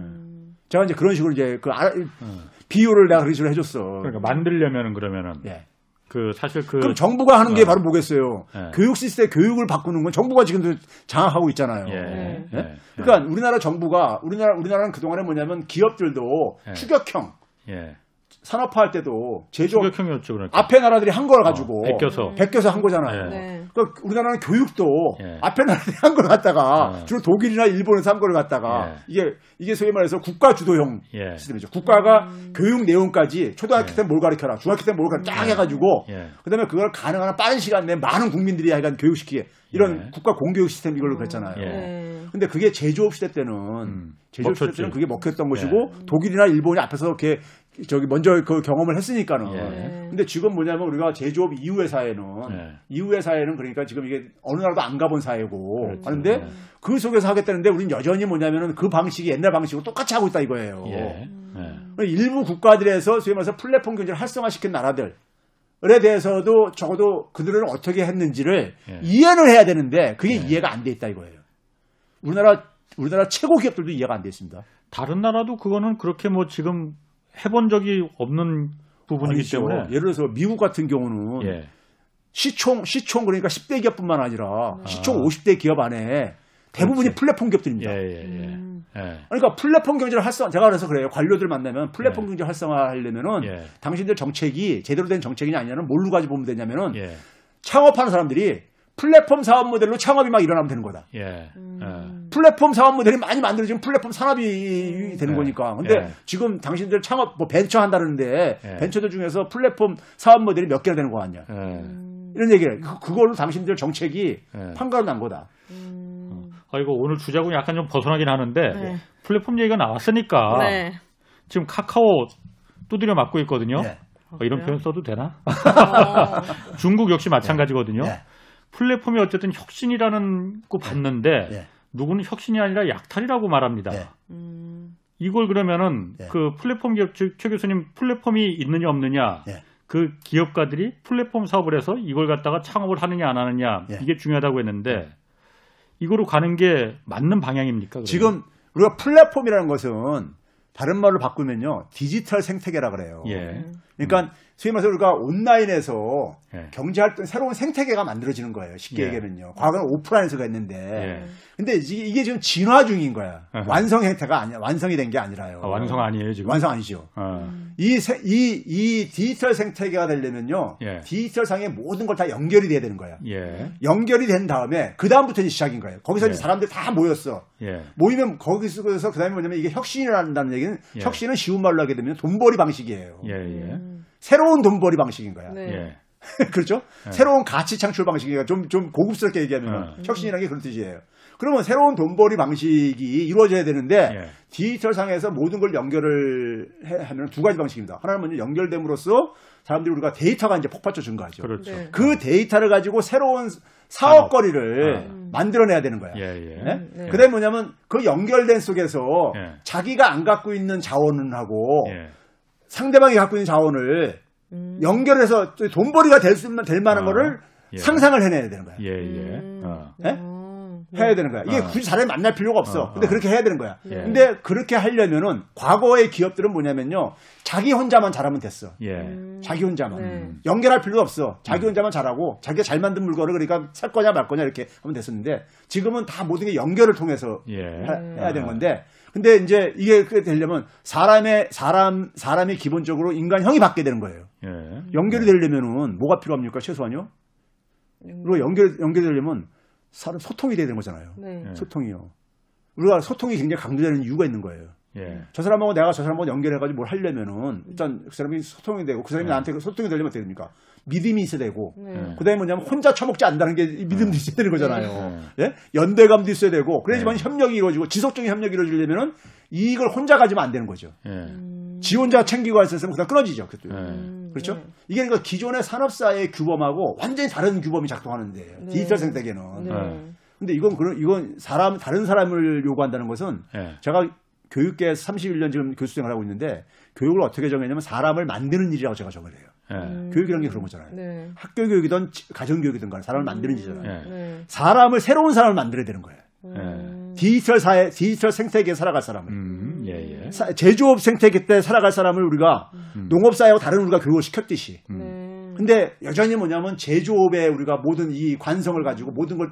제가 이제 그런 식으로 이제 그 아- 음. 비유를 내가 그런 식으로 해줬어. 그러니까 만들려면은 그러면은 예. 그 사실 그 그럼 정부가 하는 게 어. 바로 뭐겠어요? 예. 교육 시스템 교육을 바꾸는 건 정부가 지금도 장악하고 있잖아요. 예. 네. 예? 예. 그러니까 우리나라 정부가 우리나라 우리나라는 그 동안에 뭐냐면 기업들도 예. 추격형 예. 산업화할 때도 제조업 추격형이었죠 그러니까. 앞에 나라들이 한 걸 가지고 어, 베껴서. 베껴서 한 거잖아요. 예. 네. 그러니까 우리나라는 교육도 예. 앞에 나라들이 한걸 갖다가 어. 주로 독일이나 일본에서 한 걸 갖다가 예. 이게 이게 소위 말해서 국가 주도형 예. 시스템이죠. 국가가 음. 교육 내용까지 초등학교 예. 때뭘 가르쳐라, 중학교 때 뭘 가르쳐 쫙 해가지고 예. 그다음에 그걸 가능한 한 빠른 시간 내에 많은 국민들이 약간 교육시키게 이런 예. 국가 공교육 시스템 이걸로 그랬잖아요. 예. 네. 근데 그게 제조업 시대 때는 음. 제조업 시대. 때는 그게 먹혔던 것이고 독일이나 일본이 앞에서 이렇게 저기 먼저 그 경험을 했으니까는. 예. 네. 근데 지금 뭐냐면 우리가 제조업 이후의 사회는 예. 이후의 사회는 그러니까 지금 이게 어느 나라도 안 가본 사회고 그렇죠. 하는데 예. 그 속에서 하겠다는데 우리는 여전히 뭐냐면은 그 방식이 옛날 방식으로 똑같이 하고 있다 이거예요. 예. 예. 일부 국가들에서 소위 말해서 플랫폼 경제를 활성화시킨 나라들. 에 대해서도 적어도 그들은 어떻게 했는지를 예. 이해를 해야 되는데 그게 예. 이해가 안 돼 있다 이거예요. 우리나라 우리나라 최고 기업들도 이해가 안 돼 있습니다. 다른 나라도 그거는 그렇게 뭐 지금 해본 적이 없는 부분이기 아니죠. 때문에 예를 들어서 미국 같은 경우는 예. 시총 시총 그러니까 10대 기업뿐만 아니라 시총 아. 50대 기업 안에 대부분이 그렇지. 플랫폼 예, 기업들입니다. 예, 예. 음. 예. 그러니까 플랫폼 경제를 활성화 제가 그래서 그래요. 관료들 만나면 플랫폼 경제 활성화하려면은 예. 당신들 정책이 제대로 된 정책이냐 아니냐는 뭘로 가지고 보면 되냐면은 예. 창업하는 사람들이 플랫폼 사업 모델로 창업이 막 일어나면 되는 거다. 예. 예. 음. 플랫폼 사업 모델이 많이 만들어지면 플랫폼 산업이 되는 예. 거니까. 근데 예. 지금 당신들 창업 뭐 벤처 한다는데 예. 벤처들 중에서 플랫폼 사업 모델이 몇 개나 되는 거 같냐. 예. 음. 이런 얘기를. 그, 그걸로 당신들 정책이 예. 판가름 난 거다. 음. 아, 이거 오늘 주자고 약간 좀 벗어나긴 하는데 네. 플랫폼 얘기가 나왔으니까 네. 지금 카카오 두드려 맞고 있거든요. 예. 어, 이런? 표현 써도 되나? 어. 중국 역시 마찬가지거든요. 예. 플랫폼이 어쨌든 혁신이라는 거 봤는데 예. 누구는 혁신이 아니라 약탈이라고 말합니다. 예. 음. 이걸 그러면은 예. 그 플랫폼 기업 즉, 최 교수님 플랫폼이 있느냐 없느냐 예. 그 기업가들이 플랫폼 사업을 해서 이걸 갖다가 창업을 하느냐 안 하느냐 예. 이게 중요하다고 했는데 이거로 가는 게 맞는 방향입니까? 그러면? 지금 우리가 플랫폼이라는 것은 다른 말로 바꾸면요. 디지털 생태계라 그래요. 예. 그러니까 소위 말해서 우리가 온라인에서 예. 경제활동 새로운 생태계가 만들어지는 거예요. 쉽게 예. 얘기하면요. 과거는 오프라인에서 했는데 예. 근데 이게, 이게 지금 진화 중인 거야. 아하. 완성 형태가 아니야. 완성이 된 게 아니라요. 아, 완성 아니에요 지금? 완성 아니죠. 어. 이, 세- 이, 이 디지털 생태계가 되려면요. 예. 디지털 상의 모든 걸 다 연결이 돼야 되는 거야. 예. 연결이 된 다음에 그 다음부터 이제 시작인 거예요. 거기서 예. 이제 사람들이 다 모였어. 예. 모이면 거기서 그 다음에 뭐냐면 이게 혁신이란다는 얘기는 예. 혁신은 쉬운 말로 하게 되면 돈벌이 방식이에요. 예. 예. 음. 새로운 돈벌이 방식인 거야. 네. 예. 그렇죠? 예. 새로운 가치 창출 방식이니까 좀, 좀 고급스럽게 얘기하면 어. 혁신이라는 게 그런 뜻이에요. 그러면 새로운 돈벌이 방식이 이루어져야 되는데 예. 디지털 상에서 모든 걸 연결을 해- 하면 두 가지 방식입니다. 하나는 먼저 연결됨으로써 사람들이 우리가 데이터가 이제 폭발적 증가하죠. 그렇죠. 네. 그 데이터를 가지고 새로운 사업거리를 어. 만들어내야 되는 거야. 예. 예. 네? 네. 그다음에 뭐냐면 그 연결된 속에서 예. 자기가 안 갖고 있는 자원하고 예. 상대방이 갖고 있는 자원을 음. 연결해서 돈벌이가 될수 있는 될 만한 아, 거를 예. 상상을 해내야 되는 거야. 예. 예. 음. 어. 예? 어. 해야 되는 거야. 이게 아. 굳이 사람이 만날 필요가 없어. 아, 근데 아. 그렇게 해야 되는 거야. 예. 근데 그렇게 하려면은 과거의 기업들은 뭐냐면요. 자기 혼자만 잘하면 됐어. 예. 자기 혼자만. 네. 연결할 필요도 없어. 음. 자기 혼자만 잘하고 자기가 잘 만든 물건을 그러니까 살 거냐 말 거냐 이렇게 하면 됐었는데 지금은 다 모든 게 연결을 통해서 예. 해, 야 되는 건데 근데 이제 이게 그렇게 되려면 사람의 사람 사람이 기본적으로 인간형이 바뀌게 되는 거예요. 예. 연결이 되려면은 뭐가 필요합니까 최소한요? 그리고 연결 연결되려면 사람 소통이 돼야 되는 거잖아요. 네. 예. 소통이요. 우리가 소통이 굉장히 강조되는 이유가 있는 거예요. 예. 저 사람하고 내가 저 사람하고 연결해가지고 뭘 하려면은 일단 그 사람이 소통이 되고 그 사람이 네. 나한테 그 소통이 되려면 어떻게 됩니까? 믿음이 있어야 되고 네. 예. 그다음에 뭐냐면 혼자 처먹지 않는다는 게이 믿음도 있어야 되는 거잖아요. 네. 예? 연대감도 있어야 되고 그래야지만 네. 협력이 이루어지고 지속적인 협력이 이루어지려면은 이익을 혼자 가지면 안 되는 거죠. 예. 지 혼자 챙기고 할 수 있으면 그냥 끊어지죠. 그것도. 예. 음, 그렇죠? 네. 이게 그러니까 기존의 산업사의 규범하고 완전히 다른 규범이 작동하는데 네. 디지털 생태계는. 네. 네. 근데 이건 그런 이건 사람 다른 사람을 요구한다는 것은 예. 제가 교육계에서 31년 지금 교수 생활을 하고 있는데 교육을 어떻게 정했냐면 사람을 만드는 일이라고 제가 정을 해요. 예. 교육이라는 게 그런 거잖아요. 네. 학교 교육이든 지- 가정 교육이든 간에 사람을 만드는 일이잖아요. 예. 네. 사람을 새로운 사람을 만들어야 되는 거예요. 음, 디지털 사회, 디지털 생태계에 살아갈 사람을. 음, 예, 예. 사- 제조업 생태계 때 살아갈 사람을 우리가 농업 사회하고 다른 우리가 교육을 시켰듯이. 네. 근데 여전히 뭐냐면 제조업에 우리가 모든 이 관성을 가지고 모든 걸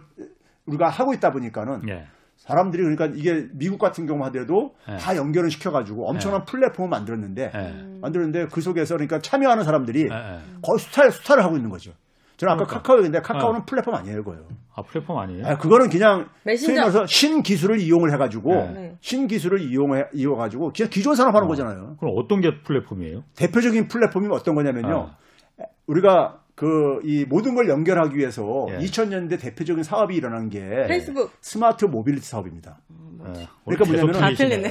우리가 하고 있다 보니까는 예. 사람들이 그러니까 이게 미국 같은 경우 하더라도 네. 다 연결을 시켜가지고 엄청난 플랫폼을 만들었는데 예. 만들었는데 그 속에서 그러니까 참여하는 사람들이. 거의 수탈 수탈을 하고 있는 거죠. 저는 아까 그러니까. 카카오인데 카카오는 플랫폼 아니에요, 그거요. 아, 플랫폼 아니에요? 아, 그거는 그냥 메신저. 신기술을 이용을 해가지고 네. 신기술을 이용해 이용가지고 그냥 기존 산업하는 거잖아요. 그럼 어떤 게 플랫폼이에요? 대표적인 플랫폼이 어떤 거냐면요. 우리가 그 이 모든 걸 연결하기 위해서 예. 2000년대 대표적인 사업이 일어난 게 페이스북. smart mobility 사업입니다. 예. 그러니까 뭐냐면 다 틀리네.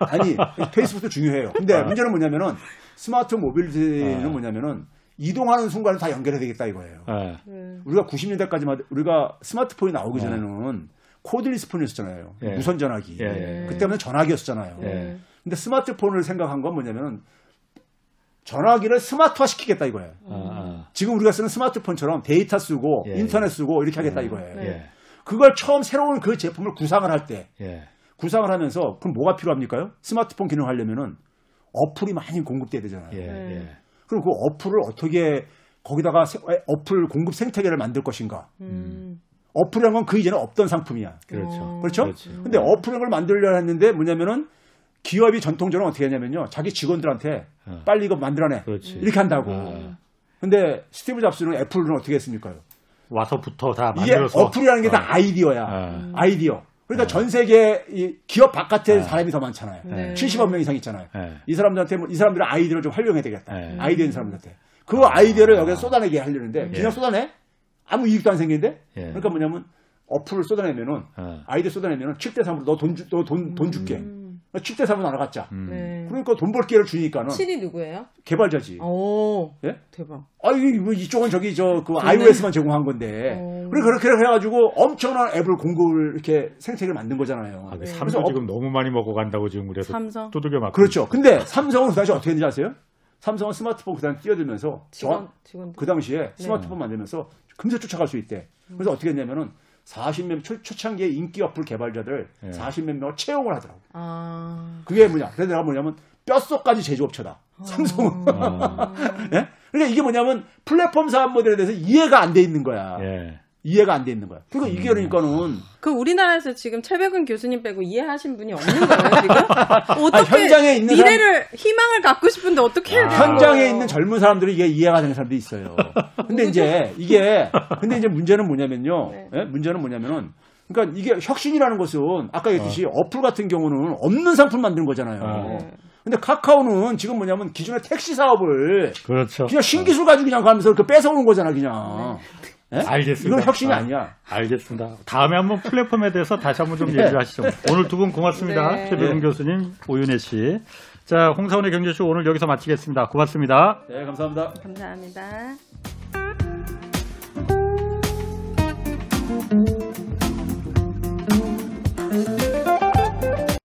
아니 페이스북도 중요해요. 근데 아. 문제는 뭐냐면은 smart mobility는 아. 뭐냐면은 이동하는 순간에 다 연결해야 되겠다 이거예요. 예. 네. 우리가 90년대까지만 우리가 스마트폰이 나오기 전에는 cordless phone이었잖아요. 예. 무선 전화기. 예, 예. 그때는 전화기였잖아요. 예. 근데 스마트폰을 생각한 건 뭐냐면은 전화기를 smart화 시키겠다 이거예요. 아, 아. 지금 우리가 쓰는 스마트폰처럼 데이터 쓰고 예, 인터넷 쓰고 이렇게 하겠다 이거예요. 네. 예. 그걸 처음 새로운 그 제품을 구상을 할때 예. 구상을 하면서 그럼 뭐가 필요합니까요? 스마트폰 기능 하려면은 어플이 많이 공급돼야 되잖아요. 예. 네. 예. 그럼 그 어플을 어떻게 거기다가 세- 어플 공급 생태계를 만들 것인가? 음. 어플이란 건 그 이전에 없던 상품이야. 그렇죠. 어. 그렇죠? 그렇지. 근데 어플을 만들려 했는데 뭐냐면은 기업이 전통적으로 어떻게 하냐면요. 자기 직원들한테 어. 빨리 이거 만들어내. 그렇지. 이렇게 한다고. 아. 근데 스티브 잡스는 애플은 어떻게 했습니까요? 와서부터 다 이게 만들어서 어플이라는 게다 어. 아이디어야. 아. 아이디어. 그러니까 전 세계 이 기업 바깥에 아. 사람이 더 많잖아요. 네. 70억 명 이상 있잖아요. 예. 이 사람들한테 뭐, 이 사람들의 아이디어를 좀 활용해야 되겠다. 네. 아이디어 있는 사람들한테. 그 아 이디어를 여기서 쏟아내게 하려는데 예. 그냥 쏟아내? 아무 이익도 안 생기는데? 예. 그러니까 뭐냐면 어플을 쏟아내면은 어. 아이디어 쏟아내면은 7대 3으로 너돈너돈돈 줄게. 음. 7대 3으로 나눠갖자. 음. 네. 그러니까 돈 벌 기회를 주니까는 7이 누구예요? 개발자지. 오. 예? 대박. 아, 이뭐 이쪽은 저기 저 그 iOS만 제공한 건데. 어. 그래 그렇게 해가지고 엄청난 앱을 공급을 이렇게 생태계를 만든 거잖아요. 아, 그 네. 삼성 지금 너무 많이 먹어 간다고 지금 그래서 삼성? 두들겨 맞고 그렇죠. 근데 삼성은 그 당시 어떻게 했는지 아세요? 삼성은 스마트폰 그 당시 뛰어들면서 직원, 저- 직원들. 그 당시에 네. 스마트폰 만들면서 금세 쫓아갈 수 있대. 그래서 어떻게 했냐면은 40몇 초, 초창기의 인기 어플 개발자들 예. 40몇 명을 채용을 하더라고. 아. 그게 뭐냐? 그래서 내가 뭐냐면 뼛속까지 제조업체다. 삼성은. 아. 예? 그러니까 이게 뭐냐면 플랫폼 사업 모델에 대해서 이해가 안 돼 있는 거야. 예. 이해가 안 돼 있는 거야. 그러니까 이게 그러니까는 그 우리나라에서 지금 최백은 교수님 빼고 이해하신 분이 없는 거예요, 지금? 어떻게 아, 현장에 있는 미래를 희망을 갖고 싶은데 어떻게 해야 아. 돼요? 현장에 있는 젊은 사람들이 이게 이해가 되는 사람들이 있어요. 근데 이제 이게 근데 이제 문제는 뭐냐면요. 네. 예? 문제는 뭐냐면은 그러니까 이게 혁신이라는 것은 아까 얘기했듯이 어. 어플 같은 경우는 없는 상품 만드는 거잖아요. 어. 네. 근데 카카오는 지금 뭐냐면 기존의 택시 사업을 그렇죠. 그냥 신기술 가지고 그냥 가면서 그 뺏어오는 거잖아, 그냥. 예? 알겠습니다. 이건 혁신이 아. 아니야. 알겠습니다. 다음에 한번 플랫폼에 대해서 다시 한번 좀 얘기를 하시죠. 오늘 두 분 고맙습니다. 네. 최백운 네. 교수님, 오윤혜 씨. 자, 홍사원의 경제쇼 오늘 여기서 마치겠습니다. 고맙습니다. 네, 감사합니다. 감사합니다.